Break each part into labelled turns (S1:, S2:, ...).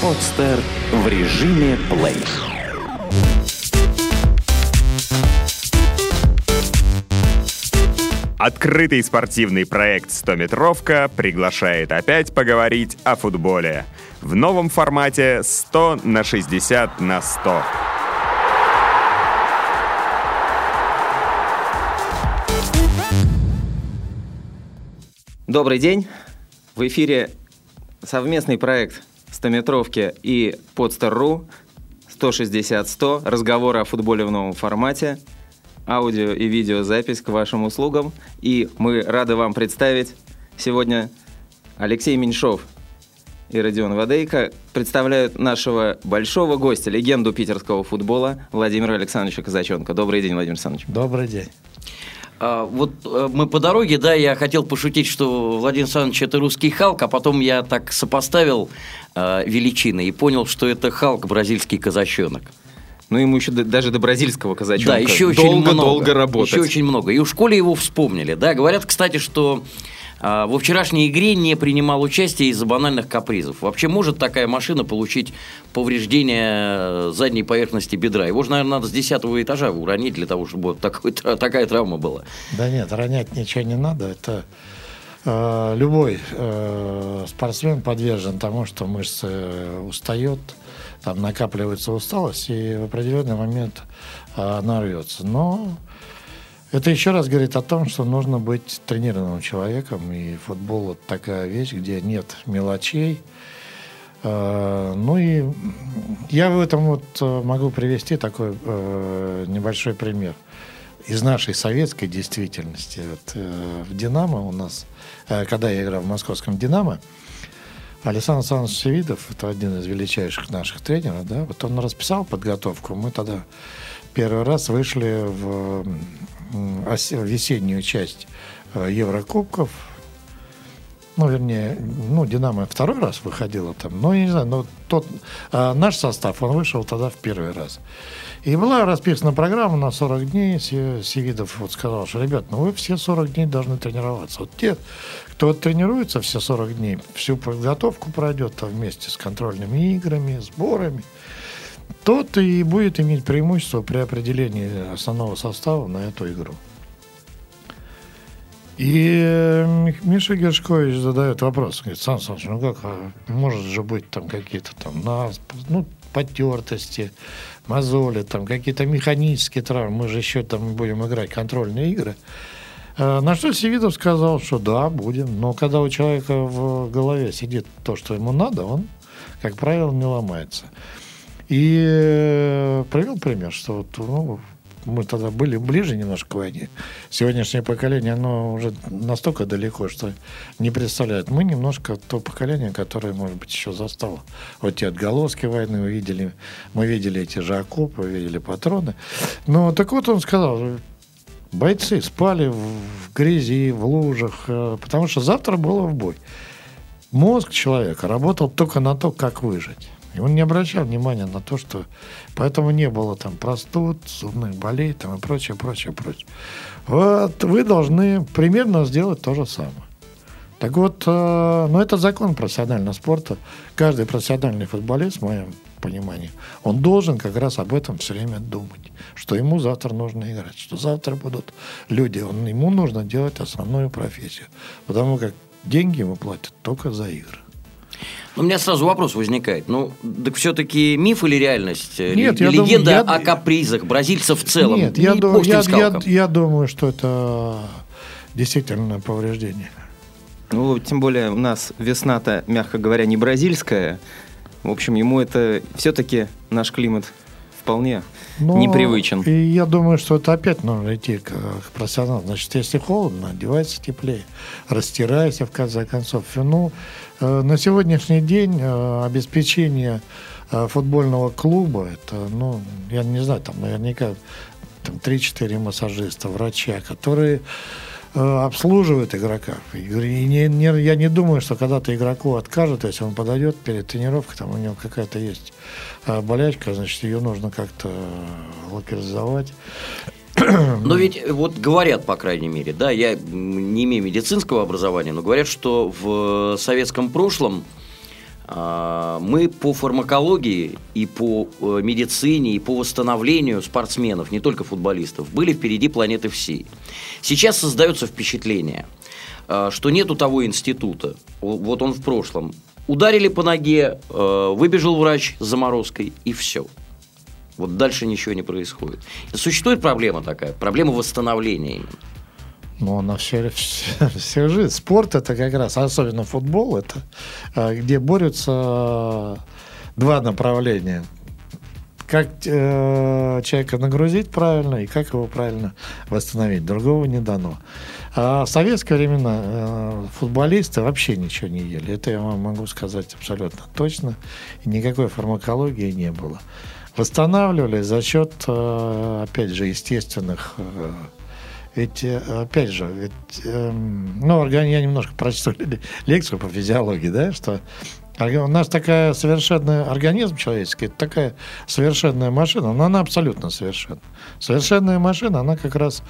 S1: Подстер в режиме плей.
S2: Открытый спортивный проект «100-метровка» приглашает опять поговорить о футболе. В новом формате 100 на 60 на 100.
S3: Добрый день. В эфире совместный проект «100-метровки» и «Подстер.ру» 160-100. Разговоры о футболе в новом формате. Аудио и видеозапись к вашим услугам. И мы рады вам представить сегодня Алексей Меньшов и Родион Вадейко представляют нашего большого гостя, легенду питерского футбола Владимира Александровича Казаченко. Добрый день, Владимир Александрович.
S4: Добрый день.
S5: А, вот э, мы по дороге, да, я хотел пошутить, что Владимир Александрович это русский Халк, а потом я так сопоставил э, величины и понял, что это Халк бразильский казачонок.
S3: Ну, ему еще даже до бразильского казачонка
S5: Да, еще очень
S3: долго, работать.
S5: Еще очень много. И в школе его вспомнили. Да, говорят, кстати, что во вчерашней игре не принимал участие из-за банальных капризов. Вообще может такая машина получить повреждение задней поверхности бедра? Его же, наверное, надо с 10 этажа уронить для того, чтобы такой, такая травма была.
S4: Да нет, ронять ничего не надо. Это э, любой э, спортсмен подвержен тому, что мышцы устает, там накапливается усталость, и в определенный момент э, она рвется. Но это еще раз говорит о том, что нужно быть тренированным человеком, и футбол вот такая вещь, где нет мелочей. Э, Ну и я в этом вот э, могу привести такой э, небольшой пример из нашей советской действительности. Вот, э, в «Динамо» у нас, когда я играл в московском «Динамо», Александр Александрович Севидов, это один из величайших наших тренеров, да, вот он расписал подготовку. Мы тогда первый раз вышли в весеннюю часть э, Еврокубков. Ну, вернее, ну, «Динамо» второй раз выходила там. Но, я не знаю, но тот, а, наш состав, он вышел тогда в первый раз. И была расписана программа на 40 дней. Се- Севидов вот сказал, что, ребят, ну вы все 40 дней должны тренироваться. Вот те, кто тренируется все 40 дней, всю подготовку пройдет там вместе с контрольными играми, сборами, тот и будет иметь преимущество при определении основного состава на эту игру. И э, Миша Гершкович задает вопрос. Говорит, Сан Саныч, ну как, а может же быть там какие-то там нас, ну, потертости, мозоли, там какие-то механические травмы. Мы же еще там будем играть контрольные игры. Э, На что Севидов сказал, что да, будем. Но когда у человека в голове сидит то, что ему надо, он, как правило, не ломается. И э, привел пример, что вот, ну, мы тогда были ближе немножко к войне. Сегодняшнее поколение, оно уже настолько далеко, что не представляет. Мы немножко то поколение, которое, может быть, еще застало. Вот те отголоски войны мы видели. Мы видели эти же окопы, видели патроны. Ну, так вот он сказал, бойцы спали в в грязи, в лужах, э, потому что завтра было в бой. Мозг человека работал только на то, как выжить. И он не обращал внимания на то, что... Поэтому не было там простуд, зубных болей там, и прочее, прочее, прочее. Вот вы должны примерно сделать то же самое. Так вот, э, ну это закон профессионального спорта. Каждый профессиональный футболист, в моем понимании, он должен как раз об этом все время думать, что ему завтра нужно играть, что завтра будут люди, он, ему нужно делать основную профессию, потому как деньги ему платят только за игры.
S5: У меня сразу вопрос возникает. Ну, так все-таки миф или реальность?
S4: Нет,
S5: Л-
S4: я думаю,
S5: Легенда
S4: я-
S5: о капризах бразильцев в целом.
S4: Нет, я,
S5: И
S4: ду-
S5: бог с ним,
S4: я, я, я думаю, что это действительно повреждение.
S3: Ну, тем более у нас весна-то, мягко говоря, не бразильская. В общем, ему это все-таки наш климат вполне
S4: Но
S3: непривычен.
S4: И я думаю, что это опять нужно идти к, к профессионалу. Значит, если холодно, одевайся теплее, растирайся в конце концов. Ну, э, на сегодняшний день э, обеспечение э, футбольного клуба, это, ну, я не знаю, там наверняка там 3-4 массажиста, врача, которые э, обслуживают игрока. И не- не- я не думаю, что когда-то игроку откажут, если он подойдет перед тренировкой, там у него какая-то есть э, болячка, значит, ее нужно как-то э, локализовать.
S5: Но ведь вот говорят, по крайней мере, да, я не имею медицинского образования, но говорят, что в советском прошлом Мы по фармакологии и по медицине, и по восстановлению спортсменов, не только футболистов, были впереди планеты всей. Сейчас создается впечатление, а, что нету того института, вот он в прошлом. Ударили по ноге, э, выбежал врач с заморозкой, и все. Вот дальше ничего не происходит. Существует проблема такая, проблема восстановления именно.
S4: Ну, на все, все, всю жизнь. Спорт это как раз, особенно футбол, это а, где борются два направления. Как э, человека нагрузить правильно и как его правильно восстановить. Другого не дано. А в советские времена э, футболисты вообще ничего не ели. Это я вам могу сказать абсолютно точно. И никакой фармакологии не было. Восстанавливали за счет, э, опять же, естественных э, ведь, э, опять же, ведь, эм, ну, орган- я немножко прочту ле- лекцию по физиологии, да, что у нас такая совершенная организм человеческий, это такая совершенная машина, но она абсолютно совершенна. Совершенная машина, она как раз,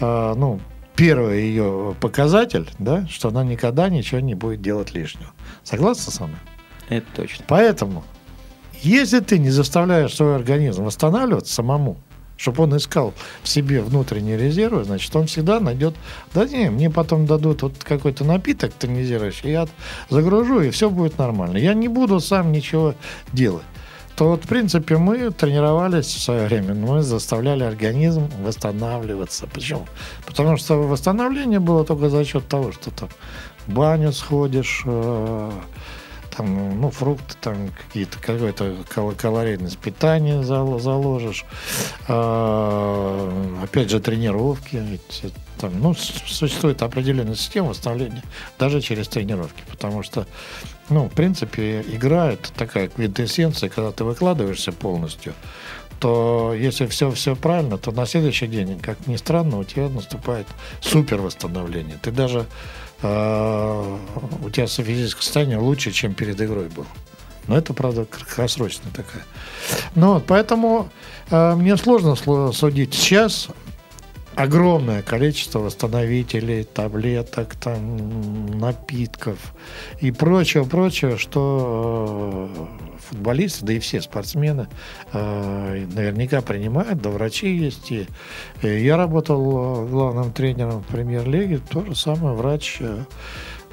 S4: э, ну, первый ее показатель, да, что она никогда ничего не будет делать лишнего. Согласны со мной?
S3: Это точно.
S4: Поэтому, если ты не заставляешь свой организм восстанавливаться самому, чтобы он искал в себе внутренние резервы, значит, он всегда найдет, да не, мне потом дадут вот какой-то напиток тонизирующий, я загружу, и все будет нормально. Я не буду сам ничего делать. То вот, в принципе, мы тренировались в свое время, мы заставляли организм восстанавливаться. Почему? Потому что восстановление было только за счет того, что там в баню сходишь, э, там, ну, фрукты, там, какие-то, какое-то кал- калорийность питания зал- заложишь. А, опять же, тренировки. Там, ну, существует определенная система восстановления даже через тренировки, потому что, ну, в принципе, игра это такая квинтэссенция, когда ты выкладываешься полностью, то если все, все правильно, то на следующий день, как ни странно, у тебя наступает супер восстановление. Ты даже э, у тебя физическое состояние лучше, чем перед игрой было. Но это, правда, краткосрочная такая. Ну, вот, поэтому э, мне сложно сло- судить. Сейчас огромное количество восстановителей, таблеток, там, напитков и прочего, прочего, что э, футболисты, да и все спортсмены э, наверняка принимают, да врачи есть. И, э, я работал э, главным тренером в премьер-лиге, то же самое врач,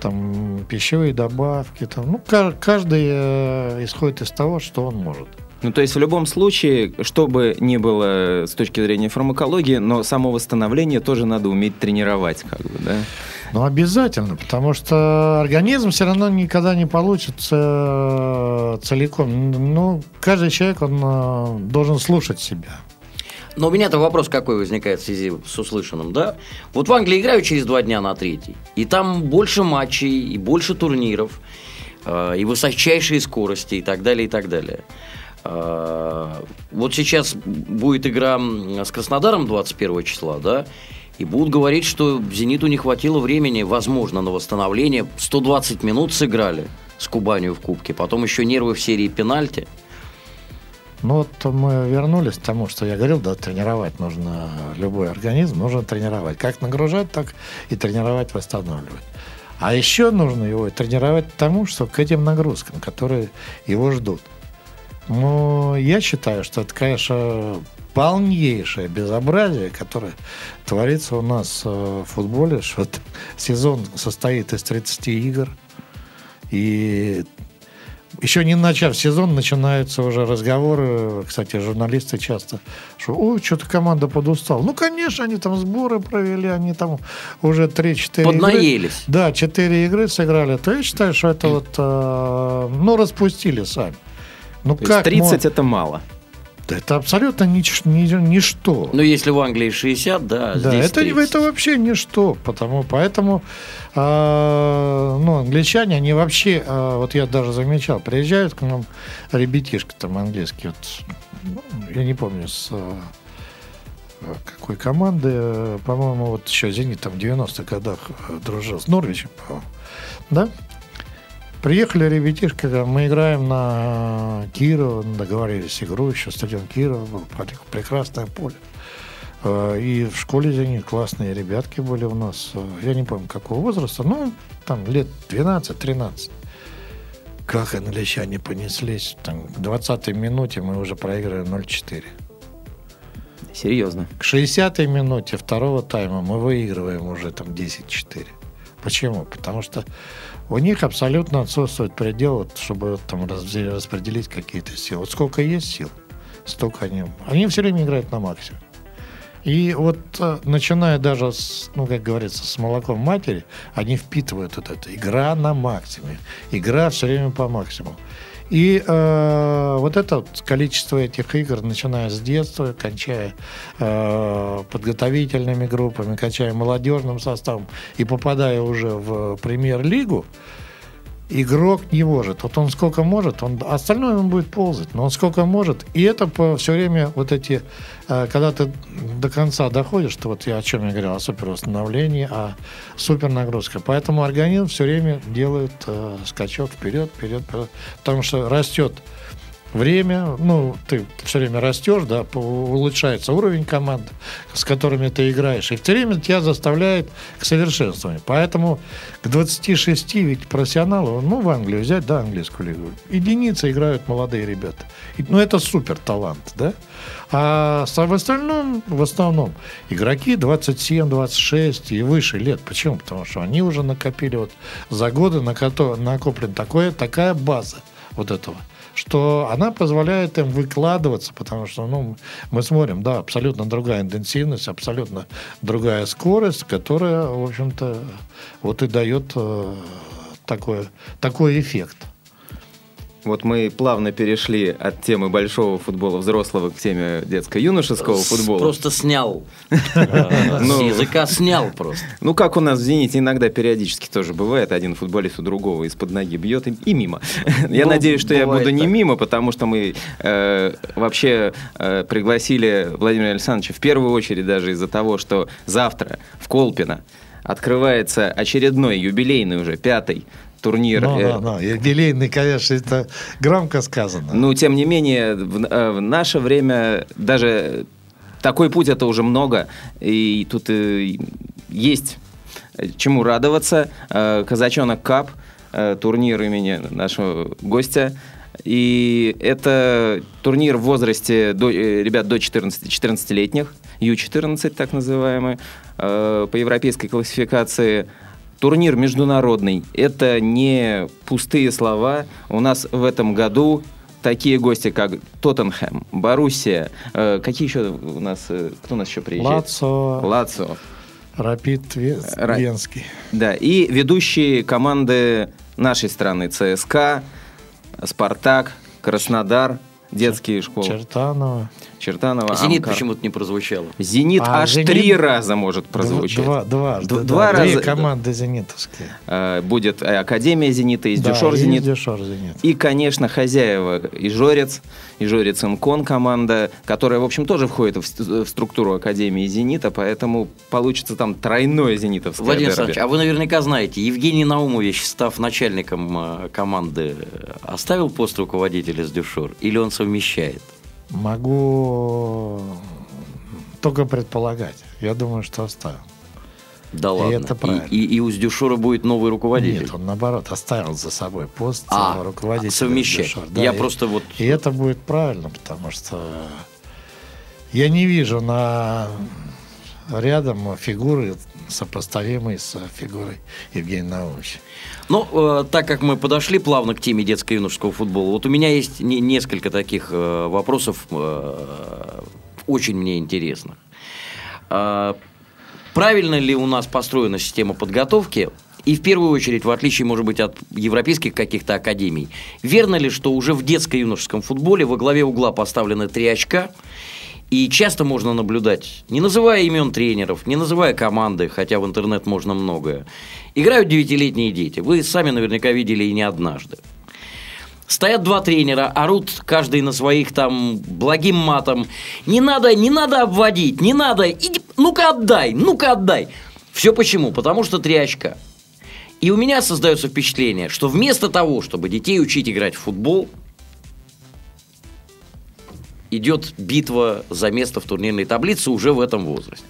S4: там, пищевые добавки, там, ну, ка- каждый исходит из того, что он может.
S3: Ну, то есть в любом случае, что бы ни было с точки зрения фармакологии, но само восстановление тоже надо уметь тренировать, как бы, да?
S4: Ну, обязательно, потому что организм все равно никогда не получится э, целиком. Ну, каждый человек, он э, должен слушать себя.
S5: Но у меня-то вопрос какой возникает в связи с услышанным, да? Вот в Англии играют через два дня на третий, и там больше матчей, и больше турниров, э, и высочайшие скорости, и так далее, и так далее. Вот сейчас будет игра с Краснодаром 21 числа, да? И будут говорить, что «Зениту» не хватило времени, возможно, на восстановление. 120 минут сыграли с Кубанью в Кубке, потом еще нервы в серии пенальти.
S4: Ну, вот мы вернулись к тому, что я говорил, да, тренировать нужно любой организм, нужно тренировать. Как нагружать, так и тренировать, восстанавливать. А еще нужно его тренировать тому, что к этим нагрузкам, которые его ждут. Но я считаю, что это, конечно, полнейшее безобразие, которое творится у нас э, в футболе, что сезон состоит из 30 игр, и еще не начав сезон, начинаются уже разговоры, кстати, журналисты часто, что, ой, что-то команда подустала. Ну, конечно, они там сборы провели, они там уже 3-4 игры.
S5: Поднаелись.
S4: Да, 4 игры сыграли. То я считаю, что это вот, э, ну, распустили сами. Ну,
S3: То есть 30 это мало.
S4: Да это абсолютно нич- ни- ничто.
S5: Ну, если в Англии 60, да,
S4: Да,
S5: здесь
S4: это,
S5: 30.
S4: это вообще ничто, потому, поэтому а, ну, англичане, они вообще, а, вот я даже замечал, приезжают к нам ребятишки там английские, вот, ну, я не помню, с а, какой команды, э, по-моему, вот еще «Зенит» там в 90-х годах э, дружил с Норвичем, по-моему, да? Приехали ребятишки, мы играем на Кирова, договорились игру, еще стадион Кирова был, пре- прекрасное поле. Э, И в школе «Зенит» классные ребятки были у нас. Э, Я не помню, какого возраста, ну, там лет 12-13. как англичане понеслись. Там, к 20-й минуте мы уже проиграли 0-4.
S6: Серьезно.
S4: К 60-й минуте второго тайма мы выигрываем уже там 10-4. Почему? Потому что у них абсолютно отсутствует предел, вот, чтобы там распределить какие-то силы. Вот сколько есть сил, столько они... Они все время играют на максимум. И вот э, начиная даже, с, ну, как говорится, с молоком матери, они впитывают вот это. Игра на максимуме. Игра все время по максимуму. И э, вот это вот количество этих игр, начиная с детства, кончая э, подготовительными группами, кончая молодежным составом и попадая уже в премьер-лигу, игрок не может. Вот он сколько может, он остальное он будет ползать, но он сколько может. И это все время вот эти, э, когда ты до конца доходишь, что вот я о чем я говорил, о супервосстановлении, о супернагрузке. Поэтому организм все время делает э, скачок вперед, вперед, вперед, потому что растет время, ну, ты все время растешь, да, улучшается уровень команд, с которыми ты играешь, и все время тебя заставляет к совершенствованию. Поэтому к 26 ведь профессионалы, ну, в Англию взять, да, английскую лигу, единицы играют молодые ребята. Ну, это супер талант, да. А в остальном, в основном, игроки 27, 26 и выше лет. Почему? Потому что они уже накопили вот за годы, на накоплен такое, такая база вот этого что она позволяет им выкладываться, потому что ну, мы смотрим, да, абсолютно другая интенсивность, абсолютно другая скорость, которая, в общем-то, вот и дает э, такой, такой эффект.
S6: Вот мы плавно перешли от темы большого футбола взрослого к теме детско-юношеского футбола.
S5: Просто снял. С
S6: Ну.
S5: языка снял просто.
S6: Ну, как у нас в «Зените» иногда периодически тоже бывает, один футболист у другого из-под ноги бьет и, мимо. Я
S5: Ну,
S6: надеюсь, что я буду не мимо, потому что мы э, вообще э, пригласили Владимира Александровича в первую очередь даже из-за того, что завтра в Колпино открывается очередной юбилейный уже пятый турнир.
S4: Ну,
S6: э,
S4: да, да. Юбилейный, конечно, это громко сказано.
S6: Ну, тем не менее, в, э, в наше время даже такой путь это уже много, и тут э, есть чему радоваться. Казачонок Кап, турнир имени нашего гостя. И это турнир в возрасте до, ребят до 14, 14-летних, Ю-14 так называемый, по европейской классификации. Турнир международный. Это не пустые слова. У нас в этом году такие гости, как Тоттенхэм, Боруссия. э, какие еще у нас... э, кто у нас еще приезжает?
S4: Лацо,
S6: Лацио.
S4: Рапид Ве-
S6: Ра-
S4: Венский.
S6: Да, и ведущие команды нашей страны. ЦСКА, Спартак, Краснодар, детские школы.
S4: Чертанова.
S6: Чертанова,
S5: Зенит
S6: Амкар.
S5: почему-то не прозвучало.
S6: Зенит
S4: А,
S6: аж
S4: «Зенит»
S6: три раза может прозвучать.
S4: Два, два,
S6: Д-
S4: да,
S6: два
S4: да, Две
S6: раза.
S4: команды зенитовские.
S6: Э, Будет э, Академия Зенита, из
S4: Да,
S6: Дюшор
S4: и
S6: Зенит.
S4: Дюшор Зенит.
S6: И, конечно, хозяева Ижорец, Ижорец Инкон команда, которая, в общем, тоже входит в, в структуру Академии Зенита, поэтому получится там тройное зенитовское
S5: Владимир
S6: дерби.
S5: Александрович, а вы наверняка знаете, Евгений Наумович, став начальником э, команды, оставил пост руководителя с Дюшор или он совмещает?
S4: Могу только предполагать. Я думаю, что оставил.
S5: Да ладно.
S4: это правильно.
S5: И, и- и у Дюшора будет новый руководитель.
S4: Нет, он наоборот оставил за собой пост
S5: А,
S4: руководителя.
S5: совмещать.
S4: Дюшор.
S5: Я просто вот-
S4: И это будет правильно, потому что я не вижу на рядом фигуры сопоставимой с фигурой Евгения Наумовича.
S5: Ну, э, так как мы подошли плавно к теме детско-юношеского футбола, вот у меня есть не- несколько таких э, вопросов, э, очень мне интересных. А, правильно ли у нас построена система подготовки? И в первую очередь, в отличие, может быть, от европейских каких-то академий, верно ли, что уже в детско-юношеском футболе во главе угла поставлены три очка, и часто можно наблюдать, не называя имен тренеров, не называя команды, хотя в интернет можно многое, играют девятилетние дети. Вы сами наверняка видели и не однажды. Стоят два тренера, орут каждый на своих там благим матом. Не надо, не надо обводить, не надо. Иди, ну-ка отдай, ну-ка отдай. Все почему? Потому что три очка. И у меня создается впечатление, что вместо того, чтобы детей учить играть в футбол, идет битва за место в турнирной таблице уже в этом возрасте.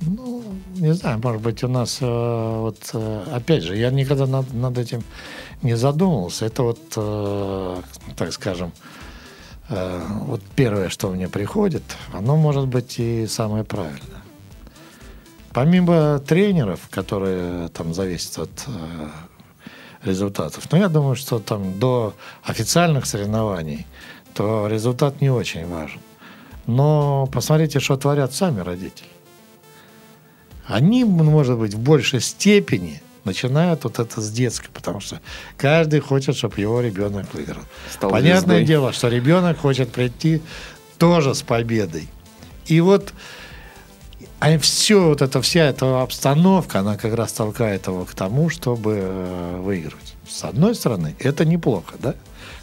S4: Ну, не знаю, может быть, у нас, э, вот, э, опять же, я никогда над, над этим не задумывался. Это вот, э, так скажем, э, вот первое, что мне приходит, оно может быть и самое правильное. Помимо тренеров, которые там зависят от э, результатов, но я думаю, что там до официальных соревнований, то результат не очень важен. Но посмотрите, что творят сами родители. Они, может быть, в большей степени начинают вот это с детской, потому что каждый хочет, чтобы его ребенок выиграл.
S3: Стал
S4: Понятное
S3: звездой.
S4: дело, что ребенок хочет прийти тоже с победой. И вот а все вот эта вся эта обстановка, она как раз толкает его к тому, чтобы э, выигрывать. С одной стороны, это неплохо, да?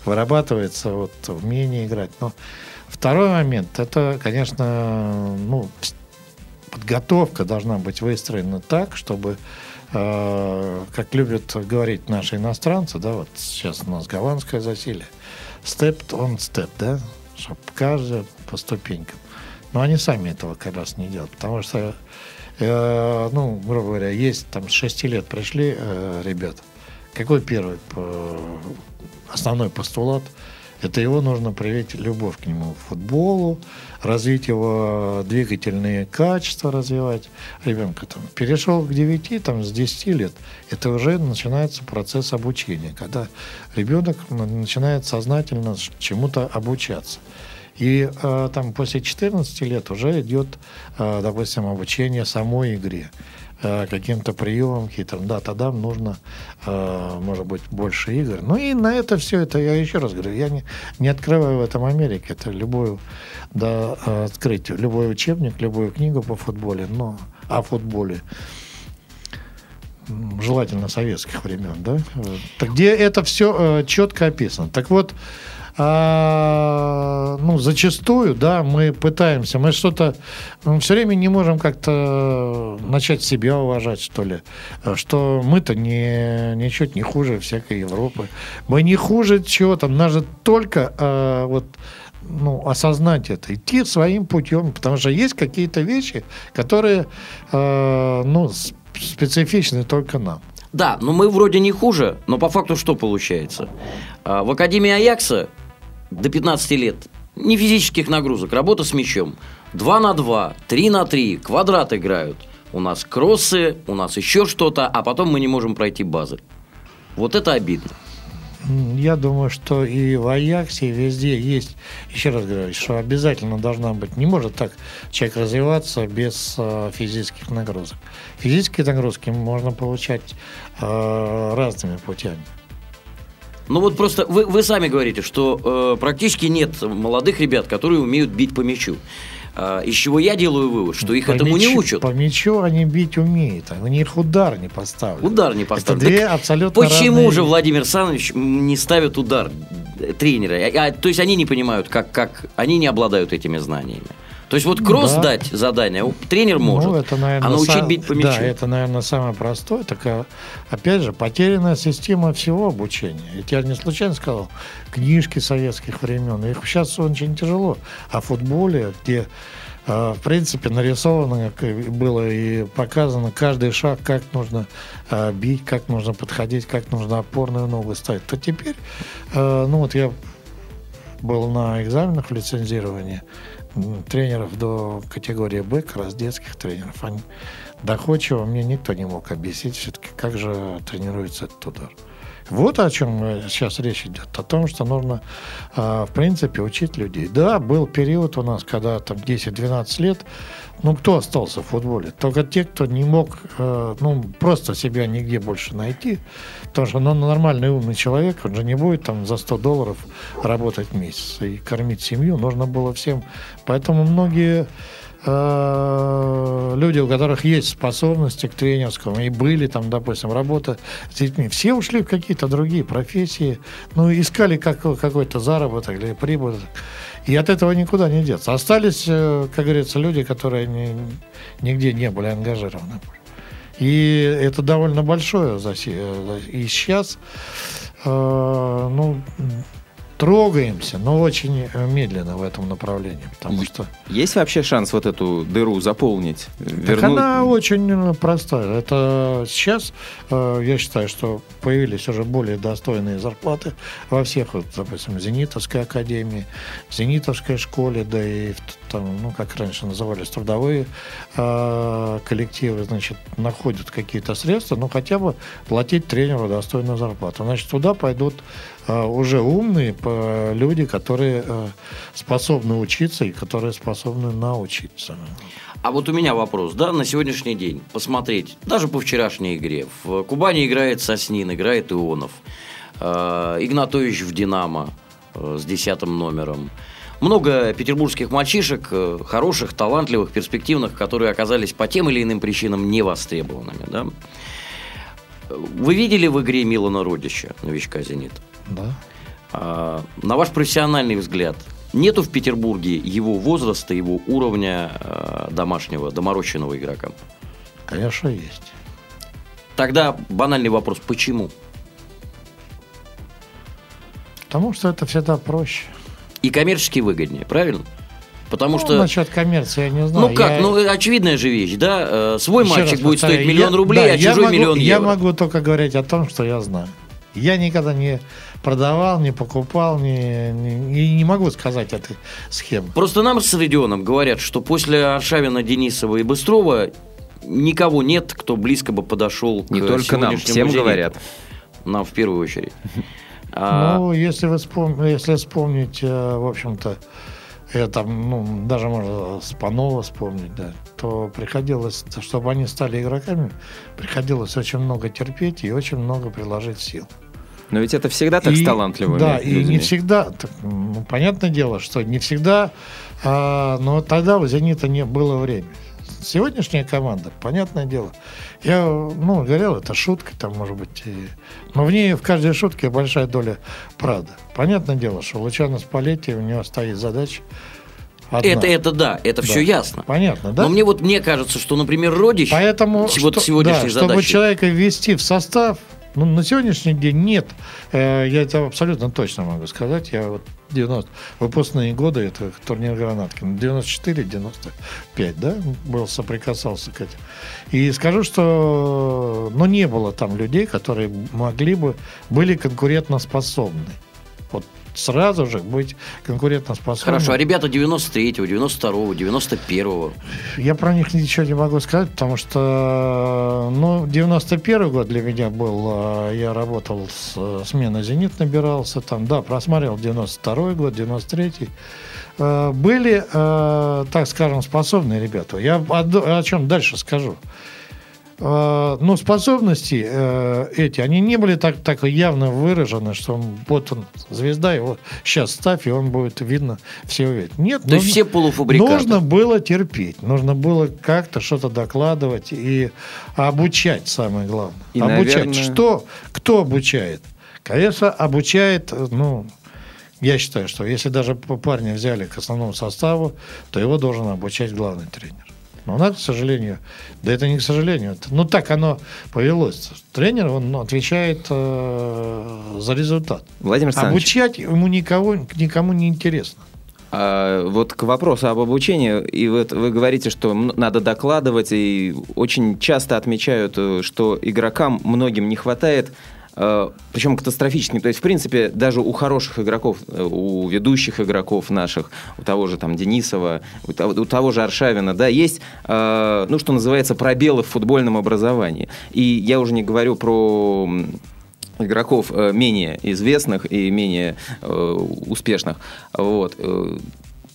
S4: Вырабатывается вот умение играть. Но второй момент, это, конечно, ну, подготовка должна быть выстроена так, чтобы, э, как любят говорить наши иностранцы, да, вот сейчас у нас голландское засилие, step on step, да, чтобы каждый по ступенькам. Но они сами этого как раз не делают, потому что, э, ну, грубо говоря, есть там с 6 лет пришли э, ребята. Какой первый э, основной постулат? Это его нужно привить любовь к нему, футболу, развить его двигательные качества, развивать ребенка. Там, перешел к 9, там, с 10 лет, это уже начинается процесс обучения, когда ребенок начинает сознательно чему-то обучаться. И э, там после 14 лет уже идет, э, допустим, обучение самой игре каким-то приемам хитрым. Да, тогда нужно, э, может быть, больше игр. Ну и на это все это, я еще раз говорю, я не, не открываю в этом Америке. Это любую, да, э, открыть любой учебник, любую книгу по футболе, но о футболе желательно советских времен, да, э, где это все четко описано. Так вот, а, ну, зачастую, да, мы пытаемся, мы что-то все время не можем как-то начать себя уважать, что ли, что мы-то не, ничуть не хуже всякой Европы. Мы не хуже чего-то, надо только а, вот ну, осознать это, идти своим путем, потому что есть какие-то вещи, которые, э, ну, специфичны только нам.
S5: Да, но мы вроде не хуже, но по факту что получается? А, В Академии Аякса до 15 лет не физических нагрузок, работа с мячом. 2 на 2, 3 на 3, квадрат играют. У нас кроссы, у нас еще что-то, а потом мы не можем пройти базы. Вот это обидно.
S4: Я думаю, что и в Аяксе, и везде есть, еще раз говорю, что обязательно должна быть, не может так человек развиваться без э, физических нагрузок. Физические нагрузки можно получать э, разными путями.
S5: Ну вот просто вы, вы сами говорите, что э, практически нет молодых ребят, которые умеют бить по мячу. А, из чего я делаю вывод, что их
S4: По
S5: этому не
S4: мячу-
S5: учат.
S4: По мячу они бить умеют, а у них удар не поставлен.
S5: Удар не поставлен.
S4: Это две
S5: Так
S4: абсолютно
S5: Почему
S4: разные
S5: же. Владимир Александрович не ставит удар э, тренера? А, а, то есть они не понимают, как, как они не обладают этими знаниями. То есть вот кросс
S4: Да.
S5: дать задание тренер может,
S4: Ну, это, наверное,
S5: а научить
S4: са-
S5: бить по мячу.
S4: Да, это, наверное, самое простое. Такая, опять же, потерянная система всего обучения. Я тебе не случайно сказал, книжки советских времен. Их сейчас очень тяжело. О футболе, где, э, в принципе, нарисовано как было и показано каждый шаг, как нужно бить, как нужно подходить, как нужно опорную ногу ставить. То теперь, ну вот я был на экзаменах в лицензировании м, тренеров до категории Б, как раз детских тренеров. Они доходчиво мне никто не мог объяснить все-таки, как же тренируется этот удар. Вот о чем э, сейчас речь идет. О том, что нужно, э, в принципе, учить людей. Да, был период у нас, когда там 10-12 лет, ну, кто остался в футболе? Только те, кто не мог, э, ну, просто себя нигде больше найти. Потому что, ну, нормальный умный человек, он же не будет там за 100 долларов работать месяц и кормить семью. Нужно было всем. Поэтому многие э, люди, у которых есть способности к тренерскому, и были там, допустим, работа с детьми, все ушли в какие-то другие профессии, ну, искали как, какой-то заработок или прибыль. И от этого никуда не деться. Остались, э, как говорится, люди, которые ни- нигде не были ангажированы. И это довольно большое э, И сейчас, э, ну, трогаемся, но очень э, медленно в этом направлении, потому что
S6: Есть вообще шанс вот эту дыру заполнить?
S4: так
S6: Вернуть?
S4: она очень э, простая. Это сейчас, э, я считаю, что появились уже более достойные зарплаты во всех, вот, допустим, Зенитовской академии, Зенитовской школе, да и в т- там, ну, как раньше назывались, трудовые э, коллективы, значит, находят какие-то средства, ну, хотя бы платить тренеру достойную зарплату. Значит, туда пойдут э, уже умные по- люди, которые э, способны учиться и которые способны научиться.
S5: А вот у меня вопрос, да, на сегодняшний день посмотреть, даже по вчерашней игре. В Кубани играет Соснин, играет Ионов. Э, Игнатович в «Динамо» э, с десятым номером. Много петербургских мальчишек, э, хороших, талантливых, перспективных, которые оказались по тем или иным причинам невостребованными. Да? Вы видели в игре Милана Родича, новичка «Зенита»?
S4: Да.
S5: А, На ваш профессиональный взгляд, нету в Петербурге его возраста, его уровня э, домашнего, доморощенного игрока?
S4: Конечно, есть.
S5: Тогда банальный вопрос, почему?
S4: Потому что это всегда проще.
S5: И коммерчески выгоднее, правильно? Потому
S4: Ну,
S5: что...
S4: насчет коммерции я не знаю.
S5: Ну как,
S4: Я-
S5: ну очевидная же вещь, да? Э, Свой
S4: Еще
S5: мальчик будет
S4: повторяю,
S5: стоить миллион
S4: я-
S5: рублей,
S4: да,
S5: а
S4: я
S5: чужой
S4: могу-
S5: миллион
S4: Я
S5: евро.
S4: могу только говорить о том, что я знаю. Я никогда не продавал, не покупал, не, не- не могу сказать этой схемы.
S5: Просто нам с Родионом говорят, что после Аршавина, Денисова и Быстрова никого нет, кто близко бы подошел
S6: Не
S5: к
S6: только нам, всем
S5: «Зениту».
S6: говорят.
S5: Нам в первую очередь. А,
S4: Ну, если вы вспом- если вспомнить, э, в общем-то, это, ну, даже можно Спанова вспомнить, да, то приходилось, чтобы они стали игроками, приходилось очень много терпеть и очень много приложить сил.
S6: Но ведь это всегда так
S4: И-
S6: с талантливыми
S4: Да, и
S6: людьми.
S4: не всегда, так, ну, понятное дело, что не всегда, а, но тогда у «Зенита» не было времени. Сегодняшняя команда, понятное дело, я, ну, говорил, это шутка, там, может быть, и- но в ней, в каждой шутке большая доля правды. Понятное дело, что Лучано Спалетти, у него стоит задача одна.
S5: это, это да, это
S4: Да.
S5: все ясно.
S4: Понятно, да?
S5: Но мне вот мне кажется, что, например, Родич
S4: Поэтому,
S5: вот
S4: что-
S5: сегодняшней
S4: да, чтобы
S5: задачей.
S4: человека ввести в состав, ну, на сегодняшний день нет. Э, я это абсолютно точно могу сказать. Я вот 90 выпускные годы, это турнир Гранаткин, 94-95, да, был, соприкасался к этим. И скажу, что, ну, не было там людей, которые могли бы, были конкурентоспособны. Вот сразу же быть конкурентоспособным.
S5: Хорошо, а ребята 93-го, 92-го, 91-го.
S4: Я про них ничего не могу сказать, потому что, ну, 91 год для меня был, э, я работал с сменой «Зенит» набирался там, да, просмотрел 92 год, 93 Э, Были, э, так скажем, способные ребята. Я о чем дальше скажу. Э, Ну, способности э, эти, они не были так, так явно выражены, что он, вот он, звезда, его сейчас ставь, и он будет видно, все увидят. Нет,
S5: То есть все полуфабрикаты.
S4: Нужно было терпеть, нужно было как-то что-то докладывать и обучать, самое главное.
S6: И,
S4: обучать.
S6: наверное-
S4: Что? Кто обучает? Конечно, обучает, ну, я считаю, что если даже парня взяли к основному составу, то его должен обучать главный тренер. Но у нас, к сожалению, да это не к сожалению, это- ну так оно повелось. Тренер, он отвечает э, за результат.
S6: Владимир Александрович,
S4: Обучать ему никого, никому не интересно.
S6: а, вот к вопросу об обучении, и вот вы говорите, что надо докладывать, и очень часто отмечают, э, что игрокам многим не хватает причем катастрофически. То есть, в принципе, даже у хороших игроков, э, у ведущих игроков наших, у того же там Денисова, у того, у того же Аршавина, да, есть, э, ну, что называется, пробелы в футбольном образовании. И я уже не говорю про игроков э, менее известных и менее э, успешных. Вот.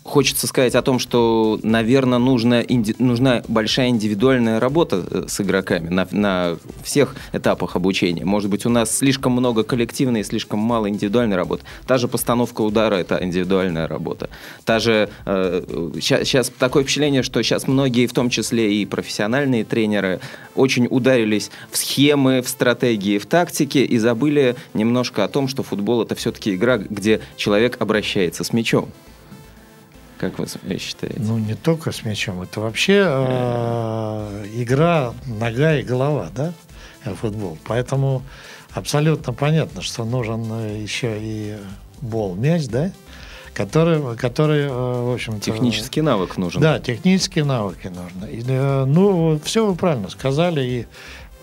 S6: Э, Хочется сказать о том, что, наверное, нужна, инди- нужна большая индивидуальная работа э, с игроками на, на всех этапах обучения. Может быть, у нас слишком много коллективной и слишком мало индивидуальной работы. Та же постановка удара – это индивидуальная работа. Та же... Сейчас такое впечатление, что сейчас многие, в том числе и профессиональные тренеры, очень ударились в схемы, в стратегии, в тактике и забыли немножко о том, что футбол – это все-таки игра, где человек обращается с мячом. Как вы считаете?
S4: Ну, не только с мячом. Это вообще э, игра нога и голова, да, э, футбол. Поэтому абсолютно понятно, что нужен э, еще и бол, мяч, да, который, который э, в общем
S3: Технический навык нужен.
S4: Да, технические навыки нужны. И, ну, все вы правильно сказали. И,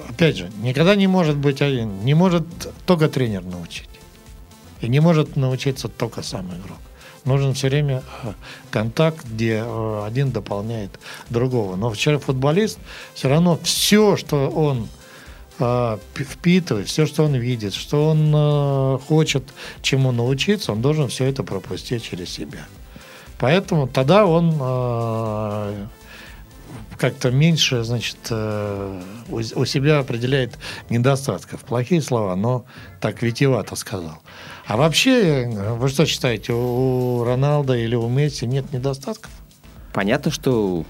S4: опять же, никогда не может быть один. Не может только тренер научить. И не может научиться только сам игрок. Нужен все время э, контакт, где э, один дополняет другого. Но вчера футболист все равно все, что он э, пи- впитывает, все, что он видит, что он хочет чему научиться, он должен все это пропустить через себя. Поэтому тогда он как-то меньше, значит, у, себя определяет недостатков. Плохие слова, но так витиевато сказал. А вообще, вы что считаете, у Роналда или у Месси нет недостатков?
S3: Понятно, что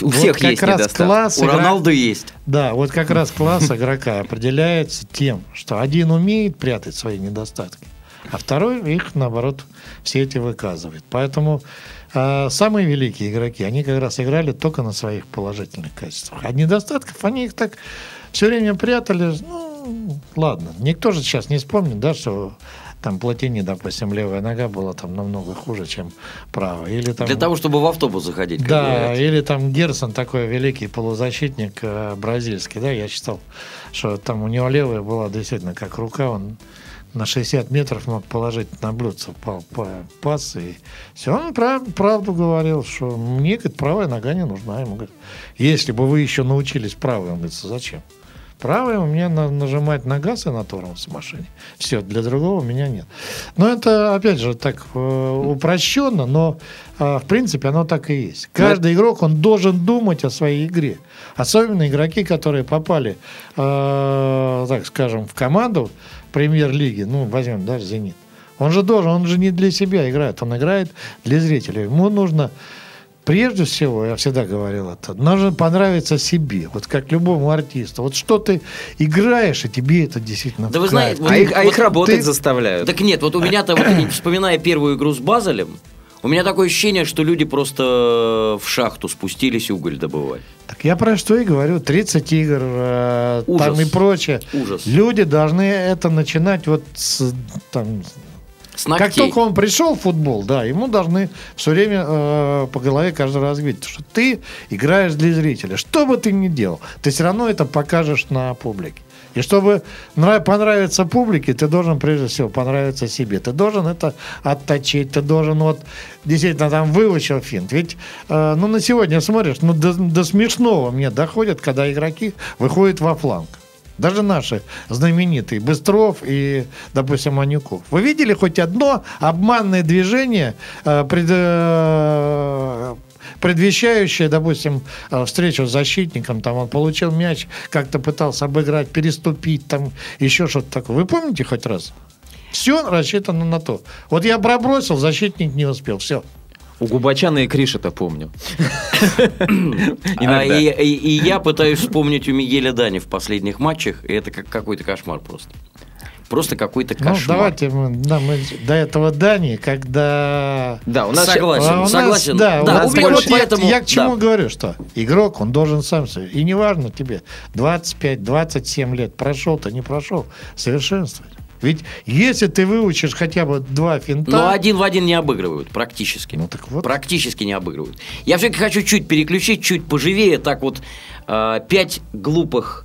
S3: у
S4: Вот
S3: всех
S4: как
S3: есть
S4: раз
S3: недостатки.
S4: класс
S5: У
S4: игра-
S5: Роналду есть.
S4: Да, вот как раз класс игрока определяется тем, что один умеет прятать свои недостатки, а второй их, наоборот, все эти выказывает. Поэтому э, самые великие игроки, они как раз играли только на своих положительных качествах. А недостатков они их так все время прятали. Ну, ладно, никто же сейчас не вспомнит, да, что там Платини, допустим, левая нога была там намного хуже, чем правая. Или там...
S5: Для того, чтобы в автобус заходить.
S4: Да,
S5: говорят.
S4: или там Герсон такой великий полузащитник э, бразильский, да, я читал, что там у него левая была действительно как рука, он на 60 метров мог положить на блюдце па- па- пас, и все. Он прав- правду говорил, что мне, говорит, правая нога не нужна. Ему говорит, если бы вы еще научились правой, он говорит, зачем? Правая у меня на- нажимать на газ и на тормоз в машине. Все, для другого у меня нет. Но это, опять же, так э, упрощенно, но э, в принципе оно так и есть. Каждый игрок, он должен думать о своей игре. Особенно игроки, которые попали, э, так скажем, в команду премьер-лиги, ну, возьмем даже «Зенит». Он же должен, он же не для себя играет, он играет для зрителей. Ему нужно Прежде всего, я всегда говорил это, нужно понравиться себе, вот как любому артисту. Вот что ты играешь, и тебе это действительно
S5: Да вы знаете, вот
S3: А их, а их
S5: Вот
S3: работать
S4: ты-
S3: заставляют.
S5: Так нет, вот у меня-то, вот, вспоминая первую игру с Базелем, у меня такое ощущение, что люди просто в шахту спустились уголь добывать.
S4: Так я про что и говорю, 30 игр, э,
S5: Ужас.
S4: там и прочее.
S5: Ужас.
S4: Люди должны это начинать вот с, там,
S5: С
S4: Как
S5: ногтей.
S4: только он пришел в футбол, да, ему должны все время э, по голове каждый раз говорить, что ты играешь для зрителя. Что бы ты ни делал, ты все равно это покажешь на публике. И чтобы нрав- понравиться публике, ты должен прежде всего понравиться себе. Ты должен это отточить, ты должен вот действительно там выучил финт. Ведь, э, ну, на сегодня смотришь, ну, до, до смешного мне доходит, когда игроки выходят во фланг. Даже наши знаменитые Быстров и, допустим, Манюков. Вы видели хоть одно обманное движение, э, пред- э, предвещающее, допустим, э, встречу с защитником, там он получил мяч, как-то пытался обыграть, переступить, там еще что-то такое. Вы помните хоть раз? Все рассчитано на то. Вот я пробросил, защитник не успел. Все.
S3: У Губачана и Криш-то помню.
S5: А, и, и- и я пытаюсь вспомнить у Мигеля Дани в последних матчах, и это как какой-то кошмар просто. Просто какой-то
S4: Ну,
S5: кошмар.
S4: давайте мы, да, мы до этого Дани, когда
S3: Да, у нас
S5: Согласен.
S4: А у нас,
S5: согласен.
S4: да, у
S5: Да,
S4: нас
S5: у меня
S4: больше-
S5: вот поэтому-
S4: я, я к чему
S5: да.
S4: говорю, что игрок, он должен сам себе. И неважно тебе 25-27 лет, прошел-то, не прошел, совершенствовать. Ведь если ты выучишь хотя бы два финта...
S5: Но один в один не обыгрывают, практически.
S4: Ну, так вот.
S5: Практически не обыгрывают. Я все-таки хочу чуть переключить, чуть поживее, так вот, э, пять глупых,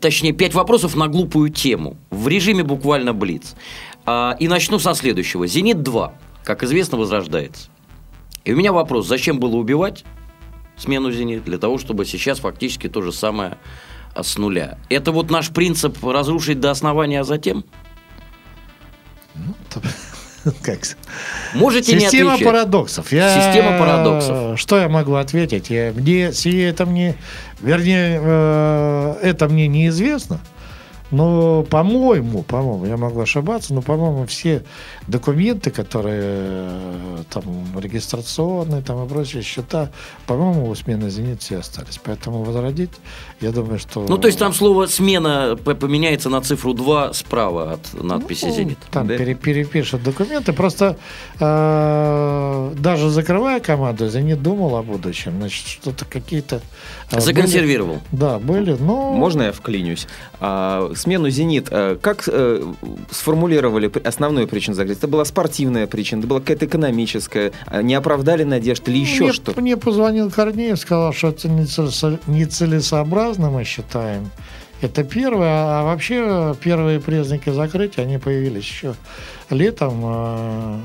S5: точнее, пять вопросов на глупую тему, в режиме буквально блиц. А, и начну со следующего. «Зенит-2», как известно, возрождается. И у меня вопрос, зачем было убивать смену «Зенит»? Для того, чтобы сейчас фактически то же самое а, с нуля. Это вот наш принцип разрушить до основания, а затем?
S4: Как?
S5: Можете не
S4: Система
S5: отвечать.
S4: парадоксов. Я,
S5: Система парадоксов.
S4: Что я могу ответить? Я, мне, это мне, вернее, э, это мне неизвестно. Но, по-моему, по-моему, я могу ошибаться, но, по-моему, все документы, которые э, там регистрационные там и прочие счета, по-моему, у смены «Зенит» все остались. Поэтому возродить, я думаю, что...
S5: Ну, то есть там слово «смена» поменяется на цифру 2 справа от надписи
S4: Ну,
S5: «Зенит».
S4: Там
S3: Да.
S4: пере- перепишут документы. Просто э, даже закрывая команду, «Зенит» думал о будущем. Значит, что-то какие-то... э,
S5: Законсервировал.
S4: были- Да, были. Но...
S3: Можно я вклинюсь? А, смену «Зенит». э, Как э, сформулировали основную причину закрытия? Это была спортивная причина, это была какая-то экономическая, а не оправдали надежд или еще
S4: мне,
S3: что?
S4: Мне позвонил Корнеев, сказал, что это нецелесо- нецелесообразно, мы считаем. Это первое. А вообще первые признаки закрытия, они появились еще летом. э,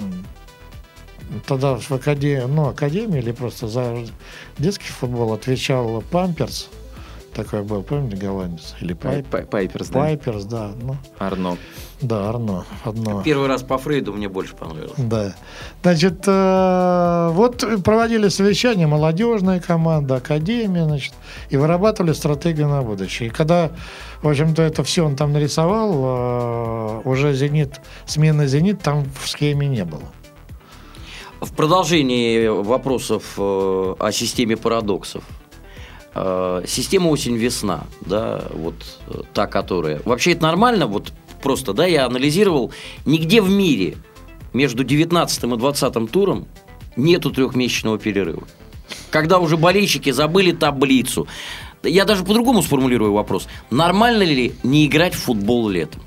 S4: Тогда в академии, ну, академии или просто за детский футбол отвечал Памперс. Такой был, помните, голландец? Или
S3: Пай-
S4: Пайп-
S3: Пай- Пайперс, да?
S4: Пайперс, да. Ну,
S3: Арно.
S4: да, Арно. Одно.
S5: Первый раз по Фрейду мне больше понравилось.
S4: Да. Значит, э, вот проводили совещание молодежная команда, академия, значит, и вырабатывали стратегию на будущее. И когда, в общем-то, это все он там нарисовал, э, уже «Зенит», смена «Зенит» там в схеме не было.
S5: В продолжении вопросов э, о системе парадоксов. Э, Система осень-весна, да, вот э, та, которая... Вообще это нормально, вот просто, да, я анализировал, нигде в мире между 19 и 20 туром нету трехмесячного перерыва. Когда уже болельщики забыли таблицу. Я даже по-другому сформулирую вопрос. Нормально ли не играть в футбол летом?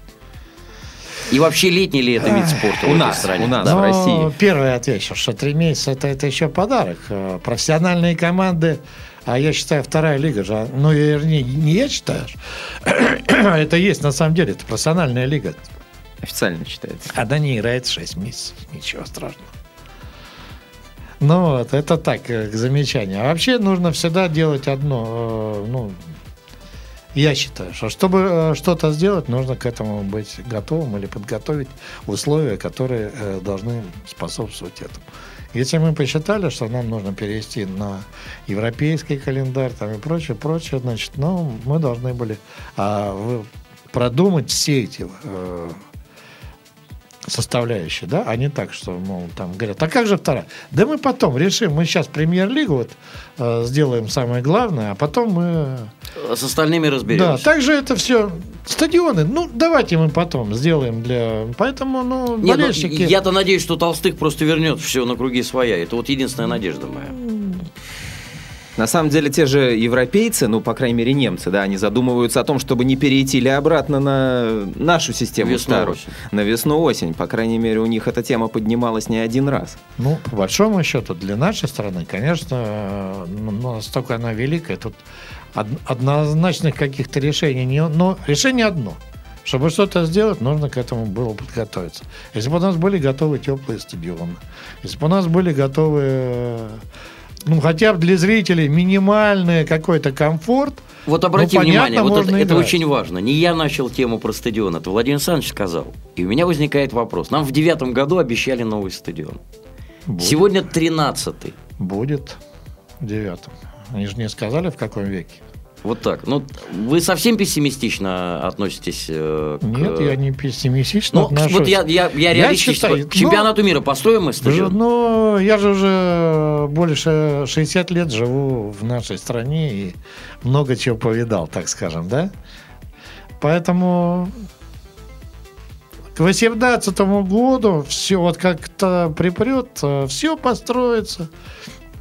S5: И вообще летний ли это вид спорта
S3: у
S5: в этой
S3: нас,
S5: стране?
S3: у нас.
S5: Да.
S3: в России.
S4: Ну, Первый отвечу, что три месяца это, это еще подарок. Э, Профессиональные команды, а я считаю, вторая лига же, ну, вернее, не я считаю, это есть на самом деле, это профессиональная лига.
S3: Официально считается.
S4: Она не играет 6 месяцев. Ничего страшного. Ну вот, это так, э, к замечанию. А вообще нужно всегда делать одно. э, Ну, я считаю, что чтобы э, что-то сделать, нужно к этому быть готовым или подготовить условия, которые э, должны способствовать этому. Если мы посчитали, что нам нужно перевести на европейский календарь там и прочее, прочее, значит, ну, мы должны были а, продумать все эти э, составляющие, да, а не так, что, мол, там говорят, а как же вторая? Да мы потом решим, мы сейчас премьер-лигу вот э, сделаем самое главное, а потом мы...
S5: С остальными
S4: Да,
S5: разберемся.
S4: также это все стадионы, ну, давайте мы потом сделаем для... Поэтому, ну,
S5: Не, ну,
S4: болельщики...
S5: я-то надеюсь, что Толстых просто вернет все на круги своя. Это вот единственная надежда моя.
S3: На самом деле те же европейцы, ну, по крайней мере, немцы, да, они задумываются о том, чтобы не перейти ли обратно на нашу систему старую.
S5: Весну-осень.
S3: На весну-осень. По крайней мере, у них эта тема поднималась не один раз.
S4: Ну, по большому счету, для нашей страны, конечно, настолько она великая, тут од- однозначных каких-то решений не... Но решение одно. Чтобы что-то сделать, нужно к этому было подготовиться. Если бы у нас были готовы теплые стадионы, если бы у нас были готовы, э, ну, хотя бы для зрителей минимальный какой-то комфорт,
S5: Вот обрати
S4: Ну, понятно,
S5: внимание, вот это, это очень важно. Не я начал тему про стадион, это Владимир Александрович сказал. И у меня возникает вопрос. Нам в девятом году обещали новый стадион.
S4: будет,
S5: Сегодня тринадцатый.
S4: будет в девятом. Они же не сказали, в каком веке.
S5: Вот так. Ну, вы совсем пессимистично относитесь э, к...
S4: Нет, я не пессимистично
S5: Ну,
S4: отношусь.
S5: вот я, я, я реалистично...
S4: считаю,
S5: К чемпионату мира построим мы
S4: Ж-
S5: стадион?
S4: Ну, я же уже больше 60 лет живу в нашей стране и много чего повидал, так скажем, да? Поэтому к 18 году все вот как-то припрет, все построится.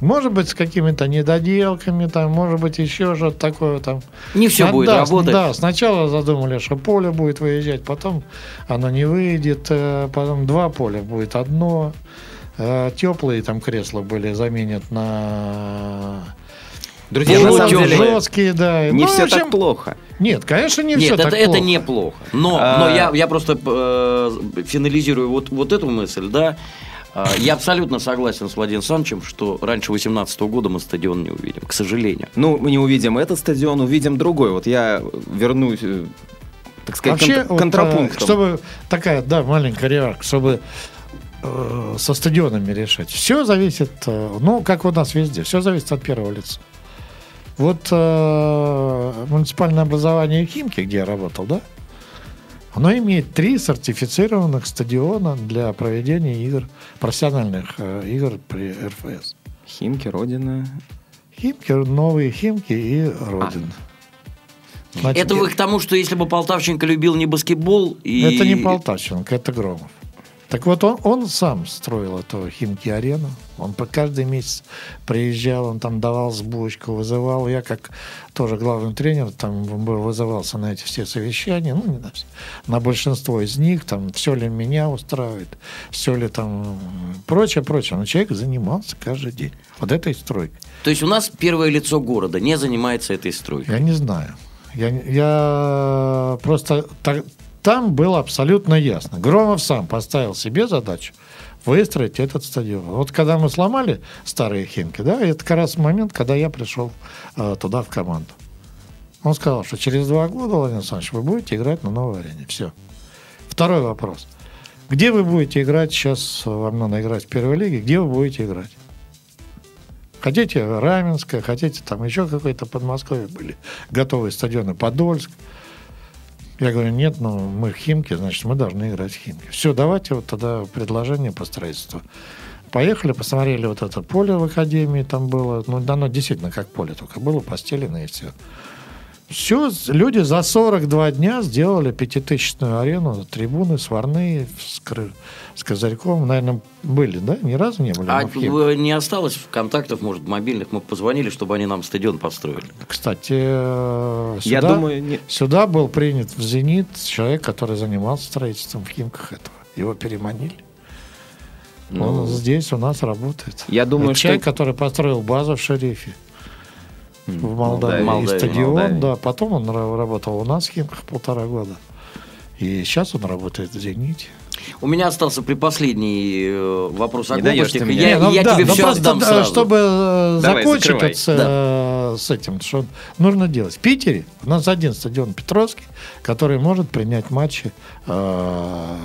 S4: Может быть, с какими-то недоделками, там, может быть, еще что-то такое там.
S5: Не все
S4: А,
S5: будет
S4: да,
S5: работать.
S4: Да, сначала задумали, что поле будет выезжать, потом оно не выйдет, э, потом два поля будет одно. Э, Теплые там кресла были заменят на
S3: Друзья,
S5: Ну,
S3: на самом деле,
S4: жесткие, да.
S3: не
S4: Ну,
S3: все
S4: общем,
S3: так плохо.
S4: Нет, конечно, не
S5: Нет,
S4: все
S5: это,
S4: так
S5: это
S4: плохо.
S5: неплохо. Но,
S3: А-
S5: но я, я просто э, финализирую вот, вот эту мысль, да. А, Я абсолютно согласен с Владимиром Александровичем, что раньше 2018 года мы стадион не увидим, к сожалению.
S3: Ну, мы не увидим этот стадион, увидим другой. Вот я вернусь, э, так сказать,
S4: Вообще,
S3: контр-
S4: вот,
S3: контрапунктом.
S4: э, чтобы такая, да, маленькая ремарка, чтобы э, со стадионами решать. Все зависит, э, ну, как у нас везде, все зависит от первого лица. Вот э, муниципальное образование Химки, где я работал, да, оно имеет три сертифицированных стадиона для проведения игр, профессиональных э, игр при РФС.
S3: Химки, Родина.
S4: Химки, новые Химки и Родина. Значит,
S5: это вы к тому, что если бы Полтавченко любил не баскетбол и...
S4: Это не Полтавченко, это Громов. Так вот, он, он сам строил эту Химки-арену. Он по каждый месяц приезжал, он там давал сбочку, вызывал. Я как тоже главный тренер там был, вызывался на эти все совещания, ну, не на все, на большинство из них, там, все ли меня устраивает, все ли там, прочее, прочее. Но человек занимался каждый день вот этой стройкой.
S5: То есть у нас первое лицо города не занимается этой стройкой.
S4: Я не знаю. Я, я просто так, там было абсолютно ясно. Громов сам поставил себе задачу выстроить этот стадион. Вот когда мы сломали старые Химки, да, это как раз момент, когда я пришел э, туда в команду. Он сказал, что через два года, Владимир Александрович, вы будете играть на новой арене. Все. Второй вопрос. Где вы будете играть? Сейчас вам надо играть в первой лиге. Где вы будете играть? Хотите Раменское, хотите там еще какой-то Подмосковье были готовые стадионы Подольск. Я говорю, нет, ну мы Химки, значит, мы должны играть в Химки. Все, давайте вот тогда предложение по строительству. Поехали, посмотрели вот это поле в Академии, там было, ну, оно действительно как поле, только было постелено и все. Все, люди за 42 дня сделали пятитысячную арену, трибуны сварные, с, кры, с козырьком. Наверное, были, да? Ни разу не были?
S5: А
S4: в
S5: не осталось контактов, может, мобильных? Мы позвонили, чтобы они нам стадион построили.
S4: Кстати, э,
S6: Я
S4: сюда,
S6: думаю, не-
S4: сюда был принят в «Зенит» человек, который занимался строительством в Химках этого. Его переманили. Он здесь у нас работает.
S6: Я думаю,
S4: Это
S6: что-
S4: человек, который построил базу в Шерифе. В Молдавии.
S5: Молдавии,
S4: И стадион,
S6: Молдавии.
S4: да. Потом он ра- работал у нас в Химках полтора года. И сейчас он работает в «Зените».
S5: У меня остался предпоследний э, вопрос о
S6: мне.
S5: Я,
S4: Не, ну
S5: я
S4: да,
S5: тебе
S4: ну
S5: все
S4: просто,
S5: отдам
S4: да,
S5: сразу.
S4: Чтобы э,
S6: Давай,
S4: закончить
S6: закрывай.
S4: с, э, с этим, что нужно делать. В Питере у нас один стадион Петровский, который может принять матчи э,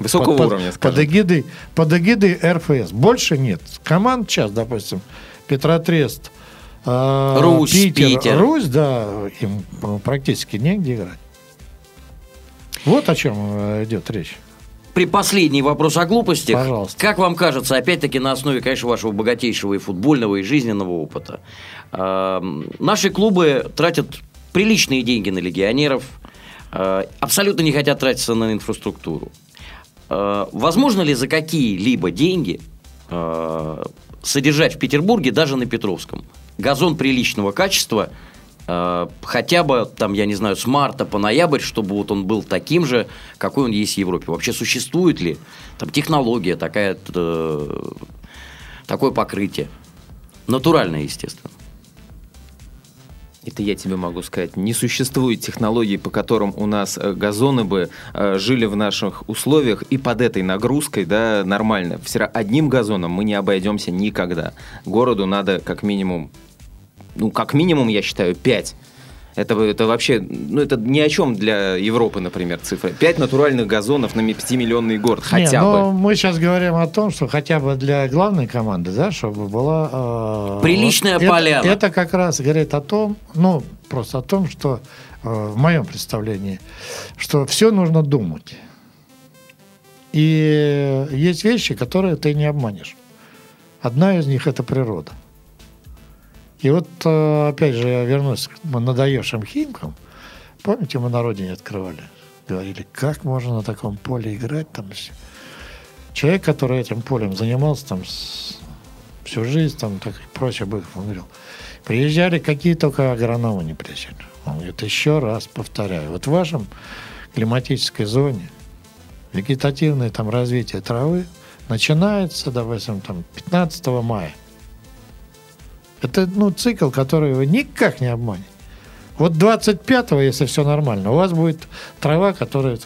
S6: Высокого
S4: под,
S6: уровня,
S4: под,
S6: скажем.
S4: под, эгидой, под эгидой РФС. Больше нет. Команд сейчас, допустим, Петротрест, э,
S5: Русь,
S4: Питер,
S5: Питер.
S4: Русь, да, им э, практически негде играть. Вот о чем э, идет речь.
S5: При последний вопрос о глупостях.
S4: Пожалуйста.
S5: Как вам кажется, опять-таки на основе, конечно, вашего богатейшего и футбольного, и жизненного опыта, эм, наши клубы тратят приличные деньги на легионеров, э, абсолютно не хотят тратиться на инфраструктуру. Э, возможно ли за какие-либо деньги э, содержать в Петербурге, даже на Петровском, газон приличного качества, э, хотя бы, там, я не знаю, с марта по ноябрь, чтобы вот он был таким же, какой он есть в Европе. Вообще существует ли там технология, такая, э, такое покрытие? Натуральное, естественно.
S6: Это я тебе могу сказать. Не существует технологий, по которым у нас э, газоны бы э, жили в наших условиях и под этой нагрузкой, да, нормально. Все одним газоном мы не обойдемся никогда. Городу надо как минимум, ну, как минимум, я считаю, 5. Это, это вообще, ну, это ни о чем для Европы, например, цифра. 5 натуральных газонов на 5-миллионный город, хотя
S4: Не,
S6: бы.
S4: но мы сейчас говорим о том, что хотя бы для главной команды, да, чтобы была... э,
S5: Приличная
S4: это-
S5: поляна.
S4: Это, как раз говорит о том, ну, просто о том, что э, в моем представлении, что все нужно думать. И есть вещи, которые ты не обманешь. Одна из них – это природа. И вот, э, опять же, я вернусь к надоевшим химкам. Помните, мы на родине открывали? Говорили, как можно на таком поле играть там. Человек, который этим полем занимался там с- всю жизнь, там так и прочее, Быков, он говорил, приезжали какие только агрономы не приезжали. Он говорит, еще раз повторяю, вот в вашем климатической зоне вегетативное там развитие травы начинается, допустим, там 15 мая. Это, ну, цикл, который вы никак не обманете. Вот 25-го, если все нормально, у вас будет трава, которая.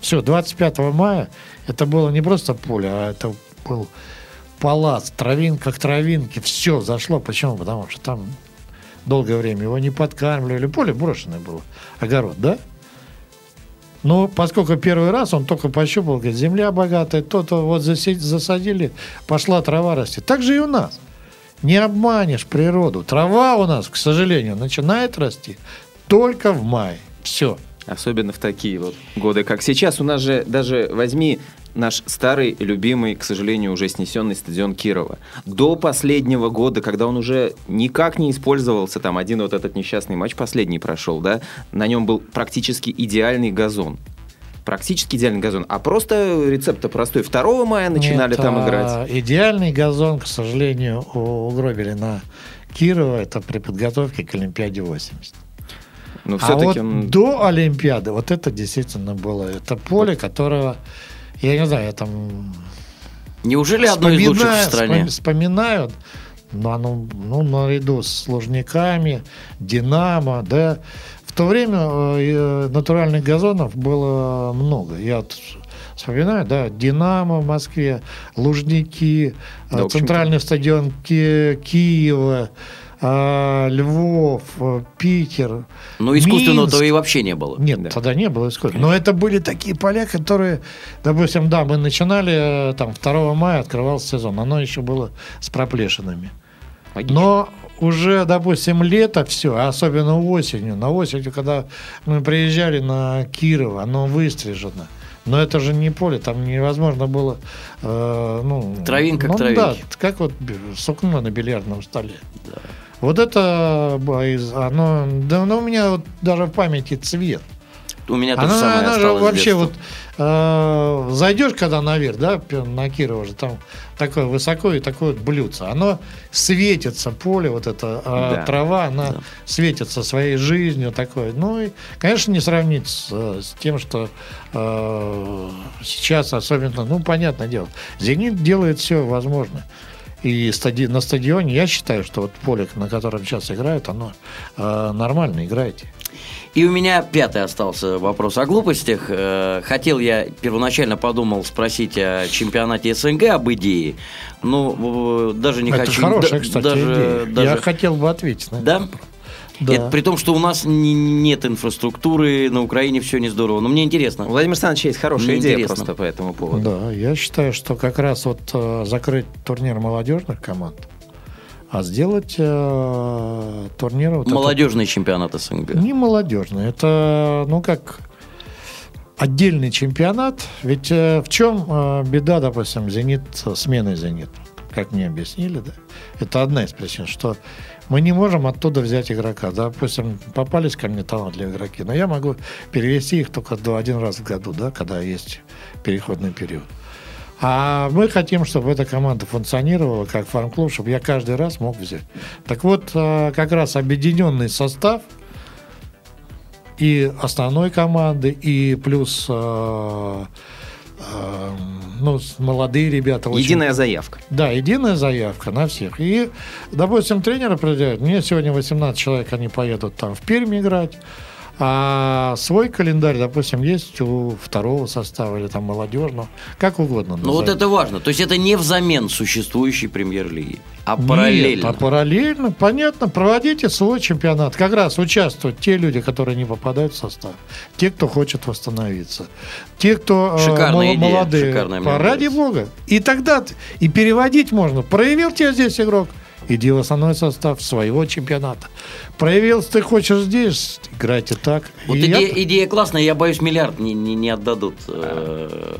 S4: Все, 25 мая это было не просто поле, а это был палац, травинка к травинке, все зашло. Почему? Потому что там долгое время его не подкармливали. Поле брошенное было, огород, да? Но поскольку первый раз он только пощупал, говорит, земля богатая, то-то вот засадили, пошла трава расти. Так же и у нас. Не обманешь природу. Трава у нас, к сожалению, начинает расти только в мае. Все.
S6: Особенно в такие вот годы, как сейчас. У нас же даже возьми наш старый, любимый, к сожалению, уже снесенный стадион Кирова. До последнего года, когда он уже никак не использовался, там один вот этот несчастный матч последний прошел, да, на нем был практически идеальный газон. Практически идеальный газон, а просто рецепт простой. 2 мая начинали
S4: Нет,
S6: там
S4: а,
S6: играть.
S4: Идеальный газон, к сожалению, угробили на Кирова. Это при подготовке к Олимпиаде 80.
S6: Но
S4: А
S6: все-таки
S4: вот
S6: он...
S4: до Олимпиады вот это действительно было. Это поле, которого, я не знаю, я там
S5: Неужели одно из лучших в стране?
S4: вспом- вспоминают, но оно, ну, наряду с Лужниками, Динамо, да. В то время э, натуральных газонов было много. Я вспоминаю, да, Динамо в Москве, Лужники,
S6: Да,
S4: э,
S6: общем-то.
S4: центральный стадион Ки- Киева, э, Львов, э, Питер.
S5: Ну, искусственного-то и вообще не было.
S4: Нет,
S6: Да.
S4: тогда не было искусства. Но это были такие поля, которые, допустим, да, мы начинали, э, там, 2 мая открывался сезон, оно еще было с проплешинами.
S6: Логично.
S4: Но уже, допустим, лето все, а особенно осенью, на осенью, когда мы приезжали на Кирово, оно выстрижено. Но это же не поле, там невозможно было, э, ну...
S5: Травинка к
S4: ну,
S5: травинке.
S4: Да, как вот сукно на бильярдном столе. Вот это, из- оно, да, ну, у меня вот даже в памяти цвет.
S5: У меня то же
S4: Она,
S5: самое
S4: она же вообще вот э, зайдешь, когда наверх, да, на Кирово же там такое высоко и такое вот блюдце, оно светится поле, вот эта э,
S6: Да.
S4: трава, она светится своей жизнью такой. Ну и, конечно, не сравнить с, э, с тем, что э, сейчас особенно, ну понятное дело, Зенит делает все возможное. И стади- на стадионе я считаю, что вот поле, на котором сейчас играют, оно э, нормально играете.
S5: И у меня пятый остался вопрос о глупостях. Э, Хотел я, первоначально подумал спросить о чемпионате СНГ, об идее. Ну, даже не
S4: Это
S5: хочу...
S4: хорошая,
S5: да-
S4: кстати,
S5: даже,
S4: идея.
S5: даже-
S4: Я хотел бы ответить на.
S5: Да?
S4: Да.
S5: Это при том, что у нас не- нет инфраструктуры, на Украине все не здорово. Но мне интересно.
S6: У Владимира Александровича есть хорошая
S5: Мне
S6: идея
S5: интересно.
S6: просто по этому поводу.
S4: Да, я считаю, что как раз вот э, закрыть турнир молодежных команд, а сделать э, турнир вот
S5: Молодежный чемпионат СНГ.
S4: не молодежный, это ну как отдельный чемпионат. Ведь э, в чем э, беда, допустим, зенит смены зенит, как мне объяснили, да? Это одна из причин, что мы не можем оттуда взять игрока. Допустим, попались ко мне талантливые игроки, но я могу перевести их только до один раз в году, да, когда есть переходный период. А мы хотим, чтобы эта команда функционировала как фарм-клуб, чтобы я каждый раз мог взять. Так вот, э, как раз объединенный состав и основной команды, и плюс э, э, ну, молодые ребята. очень-
S6: Единая заявка.
S4: да, единая заявка на всех. И, допустим, тренеры определяют, мне сегодня 18 человек, они поедут там в Пермь играть, а свой календарь, допустим, есть у второго состава или там молодежного, как угодно.
S5: Ну вот это важно. То есть это не взамен существующей премьер-лиги, а
S4: Нет,
S5: параллельно.
S4: а параллельно, понятно, проводите свой чемпионат. Как раз участвуют те люди, которые не попадают в состав, те, кто хочет восстановиться, те, кто э,
S5: Шикарная
S4: мол-
S5: идея,
S4: молодые.
S5: шикарная,
S4: Ради бога. И тогда и переводить можно. Проявил тебя здесь игрок, иди в основной состав своего чемпионата. Проявился ты хочешь здесь, играйте так.
S5: Вот
S4: И я-
S5: идея, идея классная, я боюсь, миллиард не, не, не отдадут э,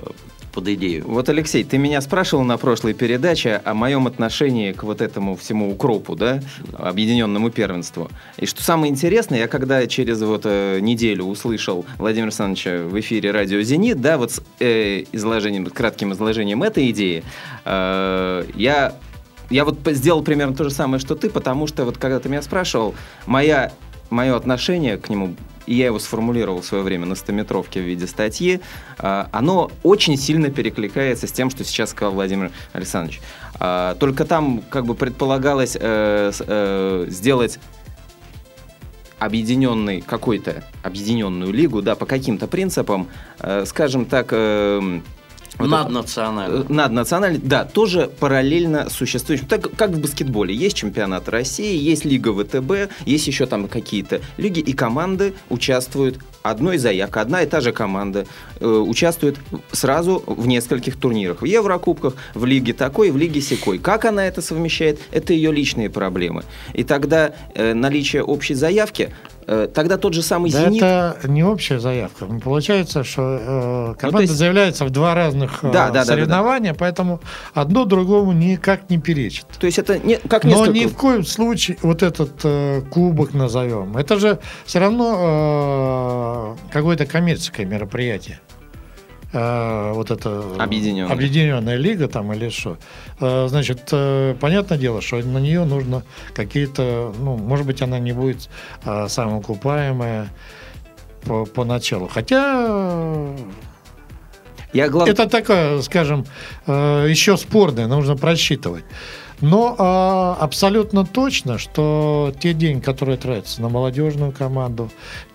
S5: под идею.
S6: Вот, Алексей, ты меня спрашивал на прошлой передаче о моем отношении к вот этому всему укропу, да, объединенному первенству. И что самое интересное, я когда через вот э, неделю услышал Владимира Александровича в эфире радио «Зенит», да, вот с э, изложением, кратким изложением этой идеи, э, я я вот сделал примерно то же самое, что ты, потому что вот когда ты меня спрашивал, моя, мое отношение к нему, и я его сформулировал в свое время на стометровке в виде статьи, а, оно очень сильно перекликается с тем, что сейчас сказал Владимир Александрович. А, Только там как бы предполагалось э, э, сделать объединенный какой-то объединенную лигу, да, по каким-то принципам, э, скажем так, вот это-
S5: Наднационально.
S6: Э, Наднациональный, да, тоже параллельно существующим. Так как в баскетболе. Есть чемпионат России, есть Лига ВТБ, есть еще там какие-то лиги, и команды участвуют. Одной заявка, одна и та же команда э, участвует сразу в нескольких турнирах. В Еврокубках, в Лиге такой, в Лиге секой. Как она это совмещает, это ее личные проблемы. И тогда э, наличие общей заявки, тогда тот же самый
S4: Да
S6: «Зенит»
S4: это не общая заявка. Получается, что э, команда
S6: Ну, есть-
S4: заявляется в два разных э,
S6: Да, да, да, да, да.
S4: соревнования, поэтому одно другому никак не перечит.
S6: То есть это не, как
S4: Но
S6: несколько...
S4: ни в коем случае вот этот э, кубок назовем. Это же все равно э, какое-то коммерческое мероприятие. Э, вот это
S6: Объединенная.
S4: объединенная лига там или что. Э, значит, э, понятное дело, что на нее нужно какие-то, ну, может быть, она не будет э, самоокупаемая по, поначалу. Хотя э,
S6: Я глав...
S4: это такое, скажем, э, еще спорное, нужно просчитывать. Но э, абсолютно точно, что те деньги, которые тратятся на молодежную команду,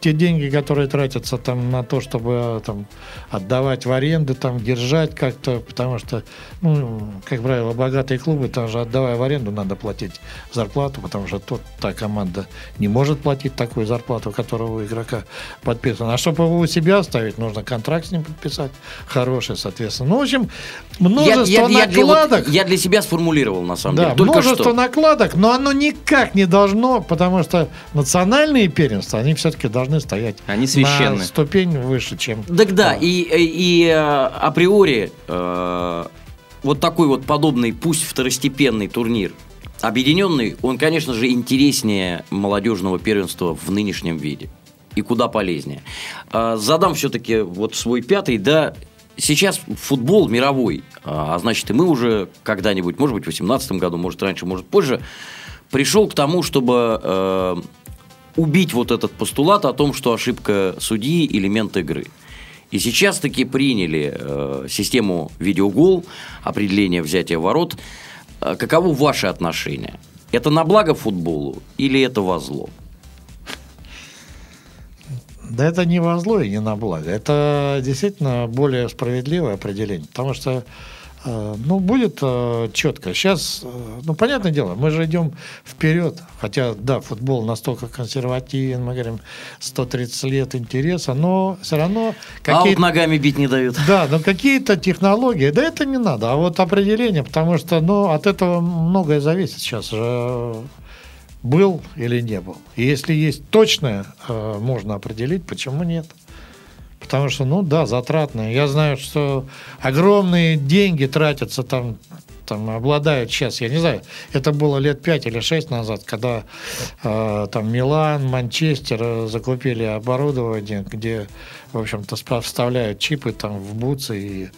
S4: те деньги, которые тратятся там на то, чтобы э, там отдавать в аренду, там держать как-то, потому что, ну, как правило, богатые клубы, там же отдавая в аренду, надо платить зарплату, потому что тот, та команда не может платить такую зарплату, которая у игрока подписана. А чтобы его у себя оставить, нужно контракт с ним подписать хороший, соответственно. Ну, в общем, множество
S5: для, вот-
S4: накладок.
S5: я для себя сформулировал, на самом
S4: Да,
S5: деле. Только
S4: множество
S5: что.
S4: накладок, но оно никак не должно, потому что национальные первенства, они все-таки должны стоять
S6: Они священны.
S4: на ступень выше, чем...
S5: Так да, и, и, и, э, априори э, вот такой вот подобный, пусть второстепенный турнир, объединенный, он, конечно же, интереснее молодежного первенства в нынешнем виде. И куда полезнее. А, Задам все-таки вот свой пятый, да, сейчас футбол мировой, а а значит, и мы уже когда-нибудь, может быть, в 2018 году, может, раньше, может, позже, пришел к тому, чтобы э, убить вот этот постулат о том, что ошибка судьи – элемент игры. И сейчас таки приняли э, систему видеогол, определение взятия ворот. Э, каково ваше отношение? Это на благо футболу или это во зло?
S4: Да это не во зло и не на благо. Это действительно более справедливое определение. Потому что ну, будет э, четко. Сейчас, э, ну, понятное дело, мы же идем вперед. Хотя, да, футбол настолько консервативен, мы говорим, 130 лет интереса, но все равно
S5: А вот ногами бить не дают.
S4: Да, но какие-то технологии, да это не надо, а вот определение, потому что, ну, от этого многое зависит сейчас же, был или не был. И если есть точное, э, можно определить, почему нет. Потому что, ну да, затратные. Я знаю, что огромные деньги тратятся там, там обладают сейчас, я не знаю, это было лет 5 или 6 назад, когда э, там Милан, Манчестер э, закупили оборудование, где, в общем-то, вставляют чипы там в бутсы и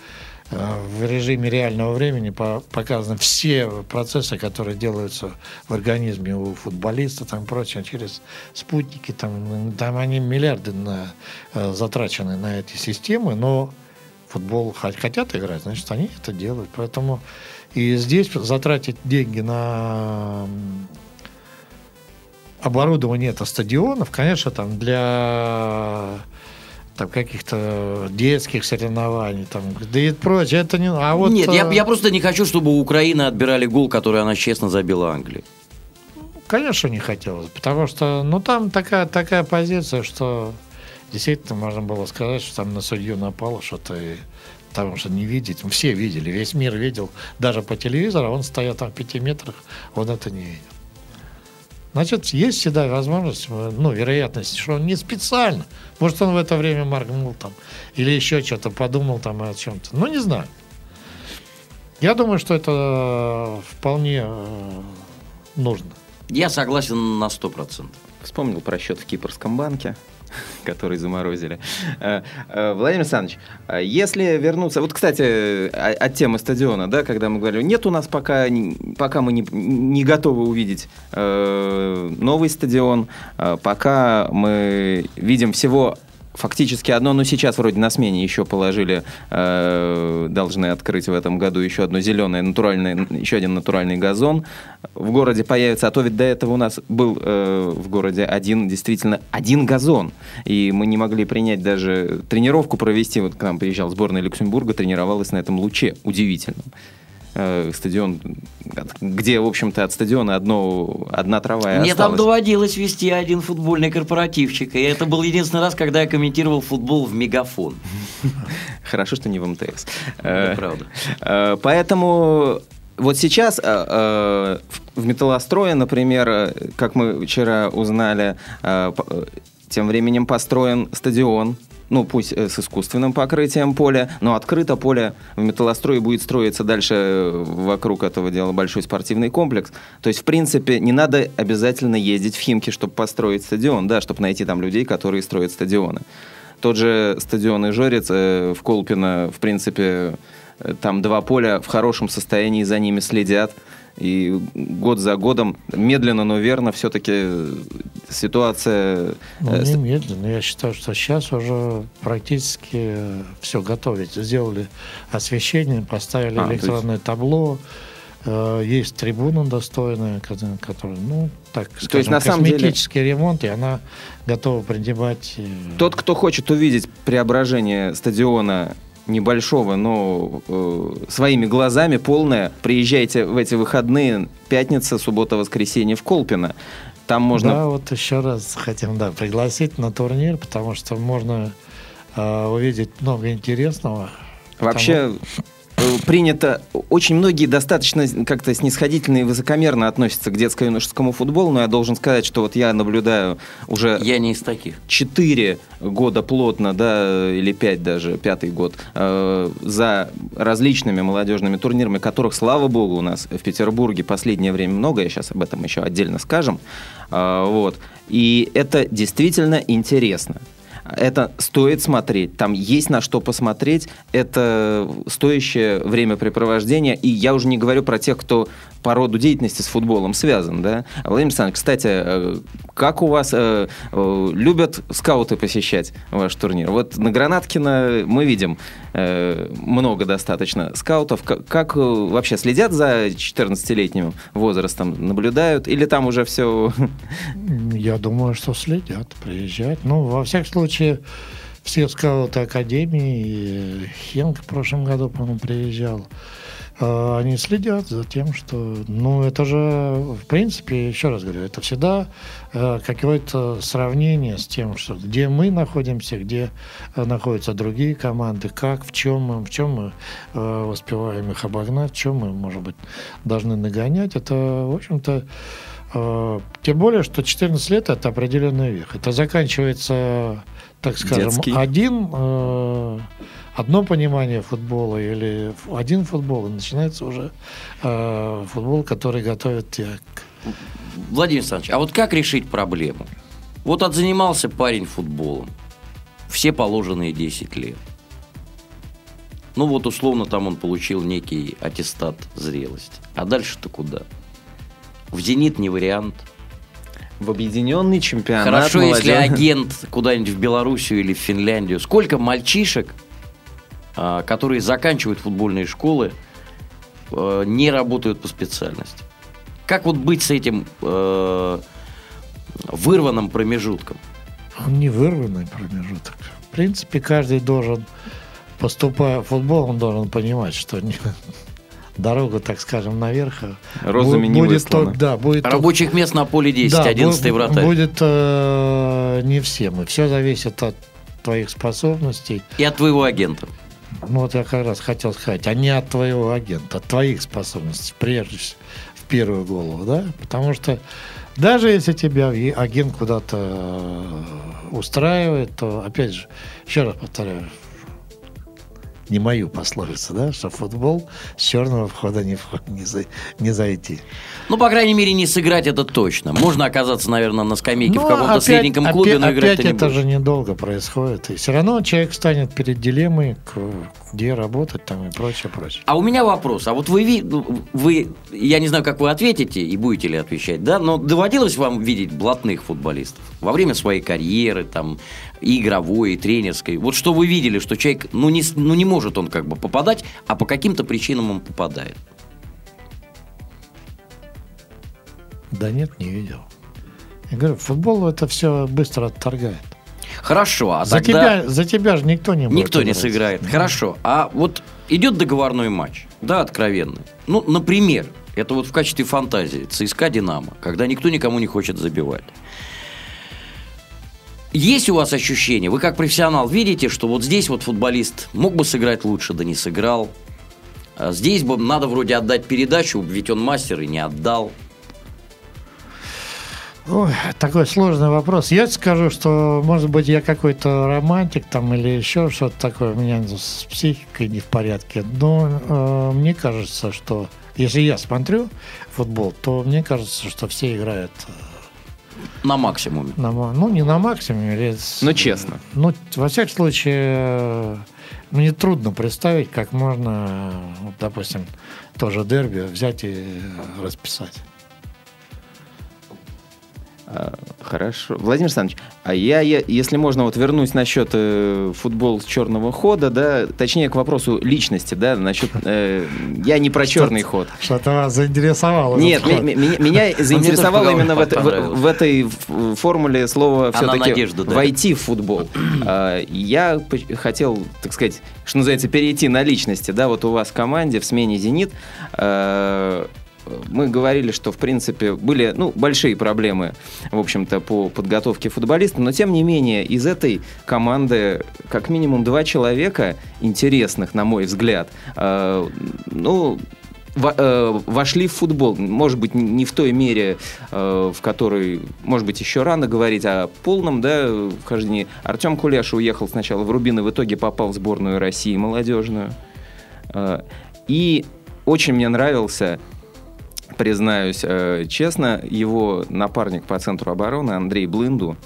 S4: в режиме реального времени по- показаны все процессы, которые делаются в организме у футболиста, там прочее, через спутники, там, там они миллиарды на, э, затрачены на эти системы, но футбол хо- хотят играть, значит, они это делают. Поэтому и здесь затратить деньги на оборудование это стадионов, конечно, там для там каких-то детских соревнований, там, да и прочее, это не... А вот,
S5: Нет, я,
S4: э,
S5: я просто не хочу, чтобы у Украины отбирали гол, который она честно забила Англии.
S4: Конечно, не хотелось, потому что, ну, там такая, такая позиция, что действительно можно было сказать, что там на судью напало что-то, и потому что не видеть, все видели, весь мир видел, даже по телевизору, он стоял там в пяти метрах, он это не видел. Значит, есть всегда возможность, э, ну, вероятность, что он не специально. Может, он в это время моргнул там, или еще что-то подумал там о чем-то. Ну, не знаю. Я думаю, что это вполне э, нужно.
S5: Я согласен на 100%.
S6: Вспомнил про счет в Кипрском банке, который заморозили. Э, э, Владимир Александрович, э, если вернуться... Вот, кстати, от темы стадиона, да, когда мы говорили, нет у нас пока, пока мы не, не готовы увидеть новый стадион, пока мы видим всего фактически одно, но сейчас вроде на смене еще положили, э, должны открыть в этом году еще одно зеленое натуральное, еще один натуральный газон в городе появится, а то ведь до этого у нас был э, в городе один, действительно, один газон, и мы не могли принять даже тренировку провести, вот к нам приезжал сборная Люксембурга, тренировалась на этом луче. Удивительном. Э, стадион, где, в общем-то, от стадиона одно, одна трава и
S5: Мне там
S6: осталась.
S5: доводилось вести один футбольный корпоративчик, и это был единственный раз, когда я комментировал футбол в мегафон.
S6: Хорошо, что не в МТС.
S5: Это
S6: Э,
S5: правда.
S6: Э, Поэтому вот сейчас в металлострое, например, как мы вчера узнали, тем временем построен стадион. Ну, пусть э, с искусственным покрытием поля, но открыто поле в металлострое будет строиться дальше э, вокруг этого дела большой спортивный комплекс. То есть, в принципе, не надо обязательно ездить в Химки, чтобы построить стадион, да, чтобы найти там людей, которые строят стадионы. Тот же стадион Ижорец э, в Колпино, в принципе, э, там два поля в хорошем состоянии, за ними следят. И год за годом, медленно, но верно, все-таки ситуация...
S4: Ну,
S6: э,
S4: не
S6: с-
S4: медленно. Я считаю, что сейчас уже практически все готовить. Сделали освещение, поставили
S6: А, то есть-
S4: электронное табло. Э, Есть трибуна достойная, ко- которая, ну, так скажем,
S6: на самом деле-
S4: косметический ремонт, и она готова принимать... э,
S6: Тот, кто хочет увидеть преображение стадиона небольшого, но э, своими глазами полное, приезжайте в эти выходные, пятница, суббота, воскресенье в Колпино. Там можно...
S4: Да, вот еще раз хотим да, пригласить на турнир, потому что можно э, увидеть много интересного.
S6: Вообще э, принято, очень многие достаточно как-то снисходительно и высокомерно относятся к детско-юношескому футболу, но я должен сказать, что вот я наблюдаю уже
S5: Я не из таких.
S6: 4 года плотно, да, или 5 даже, пятый год, э, за различными молодежными турнирами, которых, слава богу, у нас в Петербурге последнее время много, я сейчас об этом еще отдельно скажем, Э, вот, и это действительно интересно. Это стоит смотреть, там есть на что посмотреть, это стоящее времяпрепровождение, и я уже не говорю про тех, кто по роду деятельности с футболом связан, да. Владимир Александрович, кстати, э, как у вас э, э, любят скауты посещать ваш турнир? Вот на Гранаткино мы видим э, много достаточно скаутов. Как, как, э, вообще следят за 14-летним возрастом, наблюдают, или там уже все...
S4: Я думаю, что следят, приезжают. Ну, во всяком случае, все скауты Академии, Хенк в прошлом году, по-моему, приезжал, они следят за тем, что... Ну, это же, в принципе, еще раз говорю, это всегда э, какое-то сравнение с тем, что где мы находимся, где э, находятся другие команды, как, в чем мы, в чем мы э, успеваем их обогнать, в чем мы, может быть, должны нагонять. Это, в общем-то, Тем более, что 14 лет это определенный век. Это заканчивается, так скажем,
S6: Детский.
S4: один, одно понимание футбола или один футбол, и начинается уже э, футбол, который готовит тебя к
S5: Владимир Александрович, а вот как решить проблему? Вот отзанимался парень футболом. Все положенные 10 лет. Ну вот условно там он получил некий аттестат зрелости. А дальше-то куда? В «Зенит» не вариант.
S6: В объединенный чемпионат
S5: Хорошо, если
S6: молодежи-
S5: агент куда-нибудь в Белоруссию или в Финляндию. Сколько мальчишек, которые заканчивают футбольные школы, э, не работают по специальности? Как вот быть с этим э, вырванным промежутком?
S4: Он не вырванный промежуток. В принципе, каждый должен, поступая в футбол, он должен понимать, что не- дорога, так скажем, наверх а
S6: Розами
S4: будет
S6: выслана.
S4: только- да, будет только-
S5: Рабочих мест на поле 10,
S4: Да,
S5: 11
S4: бу-
S5: вратарь.
S4: Будет э, не всем. И все зависит от твоих способностей.
S5: И от твоего агента.
S4: Ну, вот я как раз хотел сказать, а не от твоего агента, от твоих способностей, прежде всего, в первую голову, да? Потому что даже если тебя агент куда-то э, устраивает, то, опять же, еще раз повторяю, не мою пословицу, да, что в футбол с черного входа не, не, за- не зайти.
S5: Ну, по крайней мере, не сыграть это точно. Можно оказаться, наверное, на скамейке в
S4: Ну,
S5: каком-то
S4: опять-
S5: средненьком клубе,
S4: опять-
S5: но играть
S4: опять
S5: не
S4: это же недолго происходит. И все равно человек станет перед дилеммой, где работать там и прочее, прочее.
S5: А у меня вопрос. А вот вы, ви- вы, я не знаю, как вы ответите и будете ли отвечать, да, но доводилось вам видеть блатных футболистов во время своей карьеры, там, и игровой, и тренерской? Вот что вы видели, что человек, ну не, ну, не может он как бы попадать, а по каким-то причинам он попадает?
S4: Да нет, не видел. Я говорю, футбол это все быстро отторгает.
S5: Хорошо, а
S4: за,
S5: тогда...
S4: тебя, за тебя же никто не будет
S5: Никто не
S4: играть.
S5: сыграет.
S4: Да.
S5: Хорошо. А вот идет договорной матч, да, откровенный. Ну, например, это вот в качестве фантазии ЦСКА Динамо, когда никто никому не хочет забивать. Есть у вас ощущение, вы как профессионал видите, что вот здесь вот футболист мог бы сыграть лучше, да не сыграл. А здесь бы надо вроде отдать передачу, ведь он мастер и не отдал.
S4: Ой, такой сложный вопрос. Я скажу, что, может быть, я какой-то романтик там или еще что-то такое, у меня с психикой не в порядке. Но э, мне кажется, что если я смотрю футбол, то мне кажется, что все играют э,
S5: На максимуме.
S4: На ну, не на максимуме. или с-
S6: Ну, честно.
S4: Ну, во всяком случае, э, мне трудно представить, как можно, э, вот, допустим, тоже дерби взять и э, расписать.
S6: А, Хорошо. Владимир Александрович, а я, я, если можно, вот вернусь насчет э, футбол с черного хода, да, точнее к вопросу личности, да, насчет, э, я не про черный ход.
S4: Что-то вас заинтересовало.
S6: Нет, меня заинтересовало
S5: тоже
S6: именно в, это- в- этой формуле слова
S5: Она
S6: все-таки войти в футбол. А, Я хотел, так сказать, что называется, перейти на личности, да, вот у вас в команде в смене «Зенит» э, мы говорили, что, в принципе, были ну, большие проблемы, в общем-то, по подготовке футболиста, но, тем не менее, из этой команды как минимум два человека интересных, на мой взгляд, э, ну, э, вошли в футбол. Может быть, не в той мере, э, в которой, может быть, еще рано говорить о полном да, вхождении. Артем Кулеш уехал сначала в Рубин и в итоге попал в сборную России молодежную. Э, И очень мне нравился, признаюсь э, честно, его напарник по центру обороны Андрей Блынду,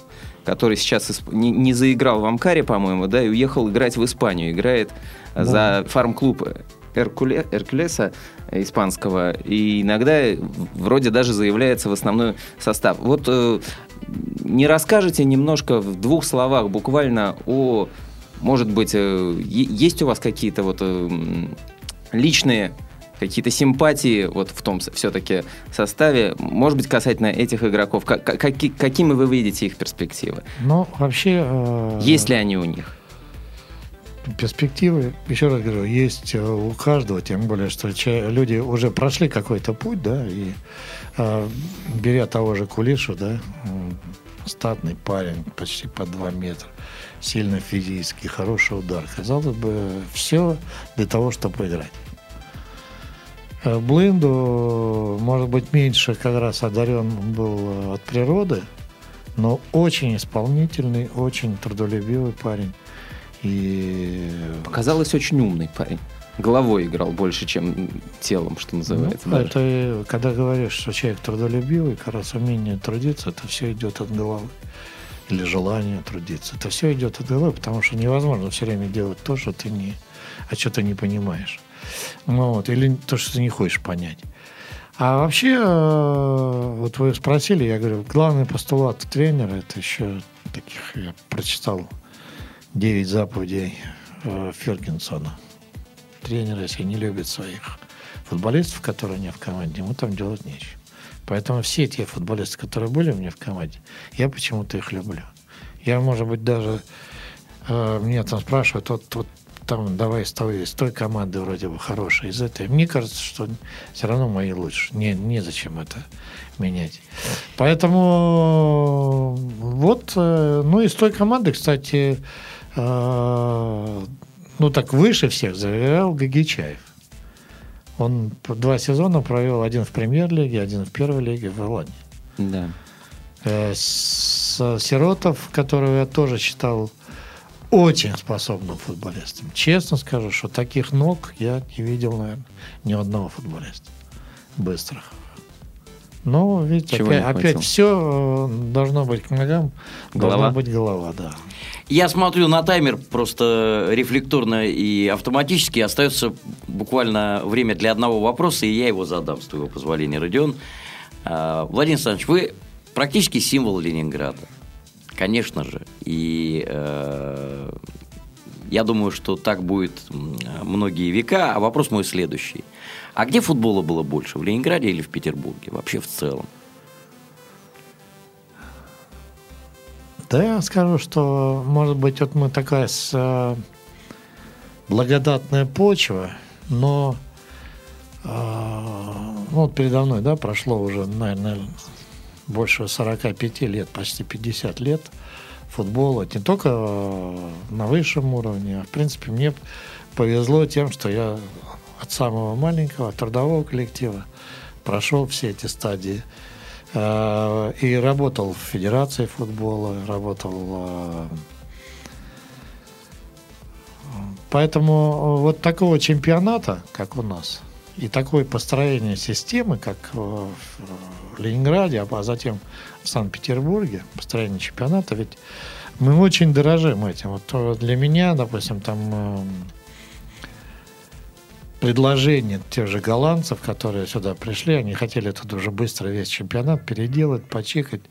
S6: который сейчас не, не заиграл в Амкаре, по-моему, да, и уехал играть в Испанию. Играет э, за фарм-клуб Эркуле- Эркулеса испанского, и иногда вроде даже заявляется в основной состав. Вот э, не расскажете немножко в двух словах буквально о, может быть, э, есть у вас какие-то вот э, личные какие-то симпатии вот в том все-таки составе, может быть, касательно этих игроков, Ка- ка- каки- какими вы видите их перспективы?
S4: Ну, вообще... э,
S6: Есть ли они у них?
S4: перспективы, еще раз говорю, есть э, у каждого, тем более, что люди уже прошли какой-то путь, да, и э, беря того же Кулишу, да, статный парень, почти по 2 метра, сильно физически, хороший удар. Казалось бы, все для того, чтобы играть. Э, Блинду, может быть, меньше как раз одарен был э, от природы, но очень исполнительный, очень трудолюбивый парень. И
S6: Показалось очень умный парень. Головой играл больше, чем телом, что называется.
S4: Ну,
S6: даже.
S4: это когда говоришь, что человек трудолюбивый, как раз умение трудиться, это все идет от головы. Или желание трудиться. Это все идет от головы, потому что невозможно все время делать то, что ты не, а что ты не понимаешь. Вот, или то, что ты не хочешь понять. А вообще, э, вот вы спросили, я говорю, главный постулат тренера, это еще таких, я прочитал 9 заповедей э, Фергюсона. Тренер, если не любит своих футболистов, которые меня в команде, ему там делать нечего. Поэтому все те футболисты, которые были у меня в команде, я почему-то их люблю. Я, может быть, даже э, меня там спрашивают, вот, вот там давай с той, с той команды вроде бы хорошая, из этой. Мне кажется, что все равно мои лучше. Не, незачем это менять. Поэтому вот, э, ну, из той команды, кстати, э, ну, так выше всех заиграл Гагичаев. Он два сезона провел, один в премьер-лиге, один в первой лиге в Ирландии.
S6: Да.
S4: Э, с- Сиротов, которого я тоже считал очень способным футболистом. Честно скажу, что таких ног я не видел, наверное, ни одного футболиста быстрых. Но, видите,
S6: Чего
S4: опять, опять все должно быть к ногам,
S6: Голова?
S4: должна быть голова, да.
S5: Я смотрю на таймер просто рефлекторно и автоматически. Остается буквально время для одного вопроса, и я его задам, с твоего позволения, Родион. А, Владимир Александрович, вы практически символ Ленинграда. Конечно же. И э, я думаю, что так будет многие века. А вопрос мой следующий. А где футбола было больше? В Ленинграде или в Петербурге? Вообще в целом.
S4: Да, я скажу, что, может быть, вот мы такая с, э, благодатная почва, но э, ну, вот передо мной, да, прошло уже, наверное, больше 45 лет, почти 50 лет футбола, не только э, на высшем уровне, а в принципе мне повезло тем, что я от самого маленького, от трудового коллектива прошел все эти стадии. Э, и работал в Федерации футбола, работал... э, Поэтому вот такого чемпионата, как у нас, И такое построение системы, как в Ленинграде, а затем в Санкт-Петербурге, построение чемпионата, ведь мы очень дорожим этим. Вот для меня, допустим, там эм, предложение тех же голландцев, которые сюда пришли, они хотели тут уже быстро весь чемпионат переделать, почекать.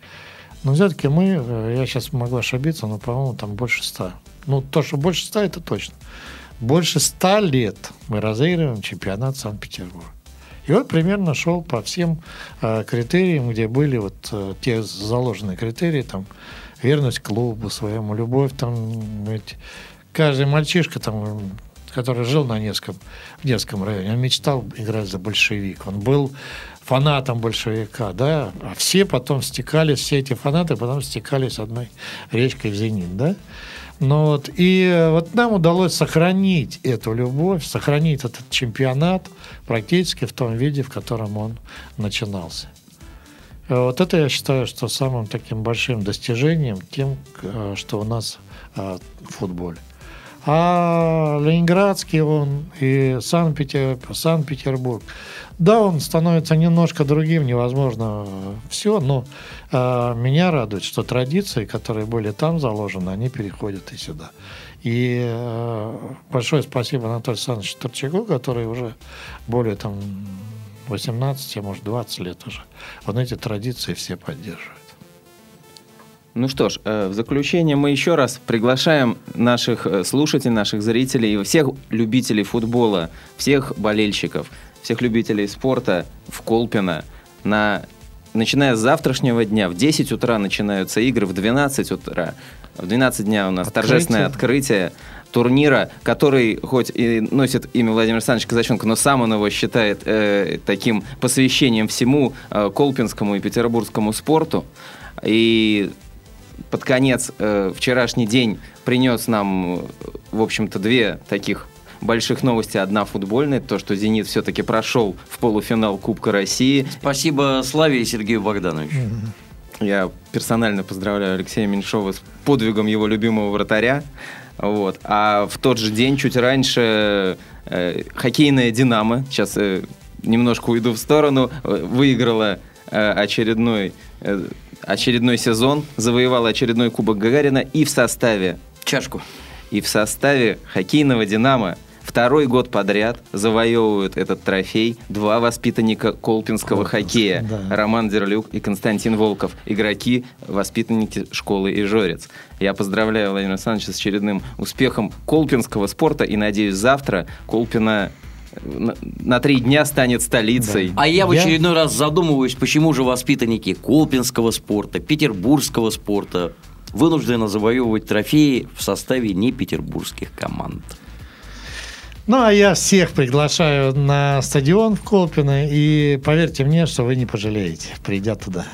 S4: Но все-таки мы, э, я сейчас могу ошибиться, но, по-моему, там больше ста. Ну, то, что больше ста, это точно. Больше ста лет мы разыгрываем чемпионат Санкт-Петербурга. И вот примерно шел по всем э, критериям, где были вот э, те заложенные критерии, там, верность клубу своему, любовь, там, ведь каждый мальчишка, там, который жил на Невском, в Невском районе, он мечтал играть за большевик. Он был фанатом большевика, да, а все потом стекались, все эти фанаты потом стекались одной речкой в «Зенит», да. Ну вот, и вот нам удалось сохранить эту любовь, сохранить этот чемпионат практически в том виде, в котором он начинался. Вот это я считаю, что самым таким большим достижением тем, э, что у нас э, в футболе. А Ленинградский он и Санкт-Петербург, да, он становится немножко другим, невозможно все, но э, меня радует, что традиции, которые были там заложены, они переходят и сюда. И э, большое спасибо Анатолию Александровичу Торчаку, который уже более там 18, а может 20 лет уже. Он эти традиции все поддерживает.
S6: Ну что ж, э, в заключение мы еще раз приглашаем наших э, слушателей, наших зрителей и всех любителей футбола, всех болельщиков, всех любителей спорта в Колпино на начиная с завтрашнего дня, в 10 утра начинаются игры, в 12 утра, в 12 дня у нас открытие. торжественное открытие турнира, который хоть и носит имя Владимира Александровича Казаченко, но сам он его считает э, таким посвящением всему э, колпинскому и петербургскому спорту. И под конец э, вчерашний день принес нам, в общем-то, две таких больших новости. Одна футбольная, то, что «Зенит» все-таки прошел в полуфинал Кубка России.
S5: Спасибо Славе и Сергею Богдановичу.
S6: Я персонально поздравляю Алексея Меньшова с подвигом его любимого вратаря. Вот. А в тот же день, чуть раньше, э, хоккейная «Динамо», сейчас э, немножко уйду в сторону, э, выиграла э, очередной э, очередной сезон, завоевала очередной Кубок Гагарина и в составе...
S5: Чашку.
S6: И в составе хоккейного «Динамо» второй год подряд завоевывают этот трофей два воспитанника колпинского Колпинск, хоккея. Да. Роман Дерлюк и Константин Волков. Игроки, воспитанники школы Ижорец. Я поздравляю Владимира Александровича с очередным успехом колпинского спорта и надеюсь, завтра Колпина на, три дня станет столицей.
S5: Да. А я в очередной я... раз задумываюсь, почему же воспитанники Колпинского спорта, Петербургского спорта вынуждены завоевывать трофеи в составе не петербургских команд.
S4: Ну, а я всех приглашаю на стадион в Колпино, и поверьте мне, что вы не пожалеете, придя туда.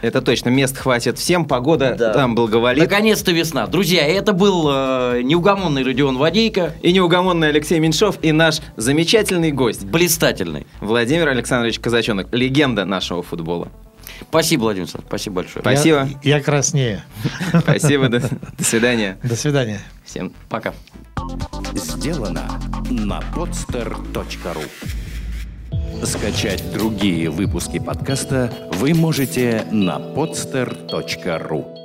S6: Это точно, мест хватит всем, погода да. там благоволит.
S5: Наконец-то весна. Друзья, это был э, неугомонный Родион Водейко.
S6: И неугомонный Алексей Меньшов, и наш замечательный гость.
S5: Блистательный.
S6: Владимир Александрович Казаченок, легенда нашего футбола.
S5: Спасибо, Владимир Спасибо большое.
S6: Спасибо.
S4: Я, я краснее.
S6: Спасибо. До, до свидания.
S4: До свидания.
S6: Всем пока.
S1: Сделано на podster.ru Скачать другие выпуски подкаста вы можете на podster.ru